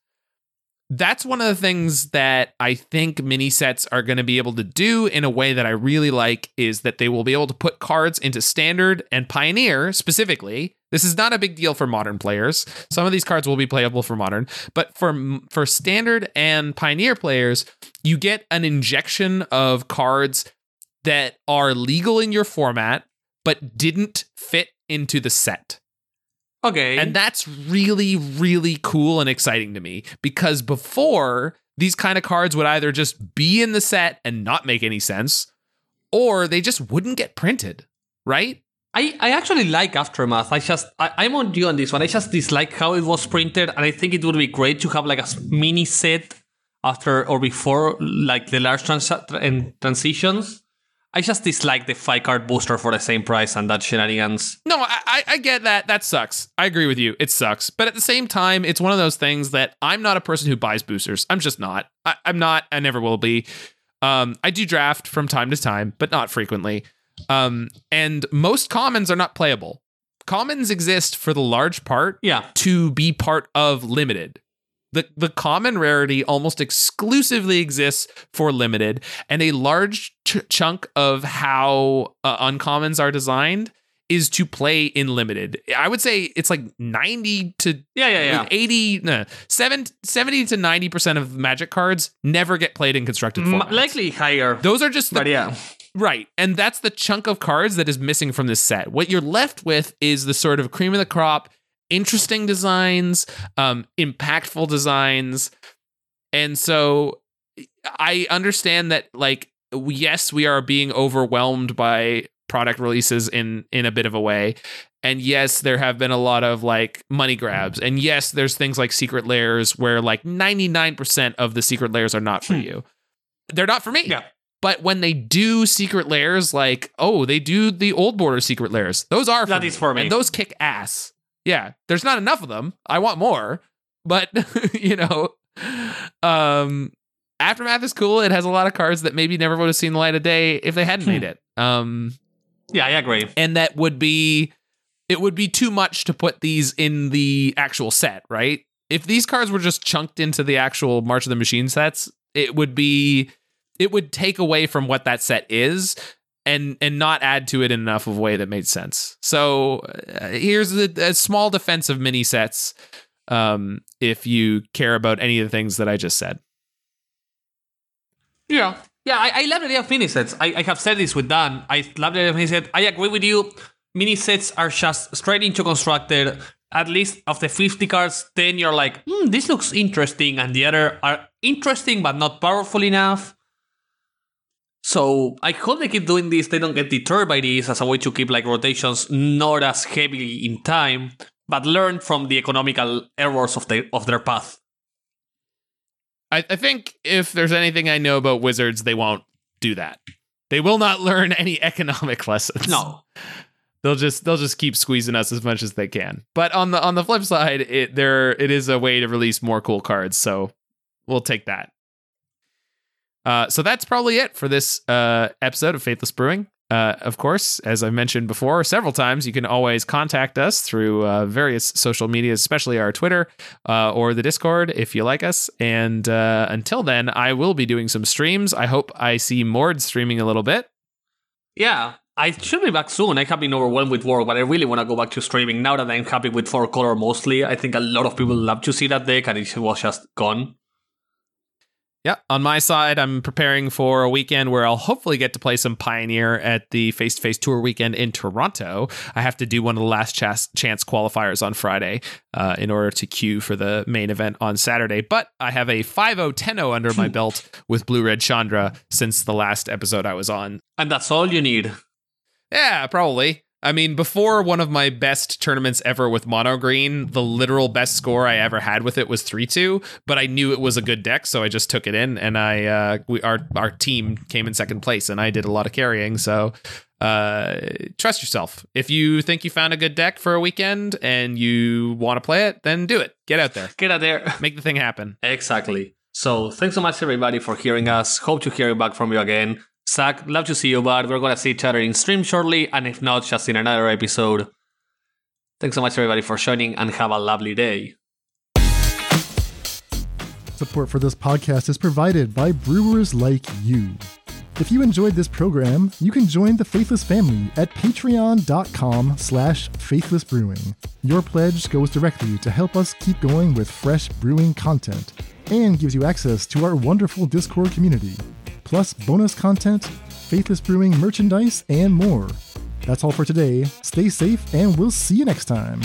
That's one of the things that I think mini sets are going to be able to do in a way that I really like is that they will be able to put cards into standard and pioneer specifically. This is not a big deal for modern players. Some of these cards will be playable for modern, but for for standard and pioneer players, you get an injection of cards that are legal in your format but didn't fit into the set. Okay. And that's really, really cool and exciting to me because before these kind of cards would either just be in the set and not make any sense, or they just wouldn't get printed, right? I, I actually like Aftermath. I just I, I'm on you on this one. I just dislike how it was printed, and I think it would be great to have like a mini set after or before like the large trans- and transitions. I just dislike the five card booster for the same price and that shenanigans. No, I, I- get that. That sucks. I agree with you. It sucks. But at the same time, it's one of those things that I'm not a person who buys boosters. I'm just not. I, I'm not. I never will be. Um, I do draft from time to time, but not frequently. Um, and most commons are not playable. Commons exist for the large part Yeah. to be part of limited. The the common rarity almost exclusively exists for limited, and a large ch- chunk of how uh, uncommons are designed is to play in limited. I would say it's like 90 to Yeah, yeah, yeah. 80 no, 7 70 to 90% of magic cards never get played in constructed M- formats. likely higher. Those are just the but yeah. Right. And that's the chunk of cards that is missing from this set. What you're left with is the sort of cream of the crop, interesting designs, um, impactful designs. And so I understand that, like, yes, we are being overwhelmed by product releases in in a bit of a way. And yes, there have been a lot of like money grabs. And yes, there's things like secret layers where like 99% of the secret layers are not for Hmm. you. They're not for me. Yeah. But when they do secret layers, like, oh, they do the old border secret layers, those are for That me. for me. And those kick ass. Yeah. There's not enough of them. I want more. But, [LAUGHS] you know, um, Aftermath is cool. It has a lot of cards that maybe never would have seen the light of day if they hadn't Hmm. made it. Um, Yeah, I agree. and that would be it would be too much to put these in the actual set, right? If these cards were just chunked into the actual March of the Machine sets, it would be it would take away from what that set is and and not add to it in enough of a way that made sense. So uh, here's a, a small defense of mini sets um if you care about any of the things that I just said. Yeah. Yeah, I, I love the idea of mini sets. I, I have said this with Dan. I love the idea of mini set. I agree with you. Mini sets are just straight into constructed. At least of the 50 cards, 10 you're like, hmm, this looks interesting, and the other are interesting but not powerful enough. So I hope they keep doing this. They don't get deterred by this as a way to keep like rotations not as heavily in time, but learn from the economical errors of the of their path. I, I think if there's anything I know about wizards, they won't do that. They will not [LAUGHS] learn any economic lessons. No. [LAUGHS] They'll just they'll just keep squeezing us as much as they can. But on the on the flip side, it there it is a way to release more cool cards, so we'll take that. Uh, so that's probably it for this uh, episode of Faithless Brewing. Uh, of course, as I mentioned before several times, you can always contact us through uh, various social medias, especially our Twitter uh, or the Discord if you like us. And uh, until then, I will be doing some streams. I hope I see Morde streaming a little bit. Yeah, I should be back soon. I have been overwhelmed with work, but I really want to go back to streaming now that I'm happy with four color mostly. I think a lot of people love to see that deck, and it was just gone. Yeah, on my side, I'm preparing for a weekend where I'll hopefully get to play some Pioneer at the face to face tour weekend in Toronto. I have to do one of the last chance, chance qualifiers on Friday uh, in order to queue for the main event on Saturday. But I have a 5 0 10 0 under my belt with Blue Red Chandra since the last episode I was on. And that's all you need. Yeah, probably. I mean, before one of my best tournaments ever with Mono Green, the literal best score I ever had with it was three two. But I knew it was a good deck, so I just took it in, and I uh, we our our team came in second place, and I did a lot of carrying. So uh, trust yourself. If you think you found a good deck for a weekend and you want to play it, then do it. Get out there, Get out there. [LAUGHS] make the thing happen. exactly. So thanks so much everybody for hearing us. Hope to hear back from you again. Zach, love to see you, but we're gonna see each other in stream shortly, and if not, just in another episode. Thanks so much everybody for joining, and have a lovely day. Support for this podcast is provided by brewers like you. If you enjoyed this program, you can join the Faithless family at patreon.com slash faithlessbrewing. Your pledge goes directly to help us keep going with fresh brewing content and gives you access to our wonderful Discord community, plus bonus content, Faithless Brewing merchandise, and more. That's all for today. Stay safe, and we'll see you next time.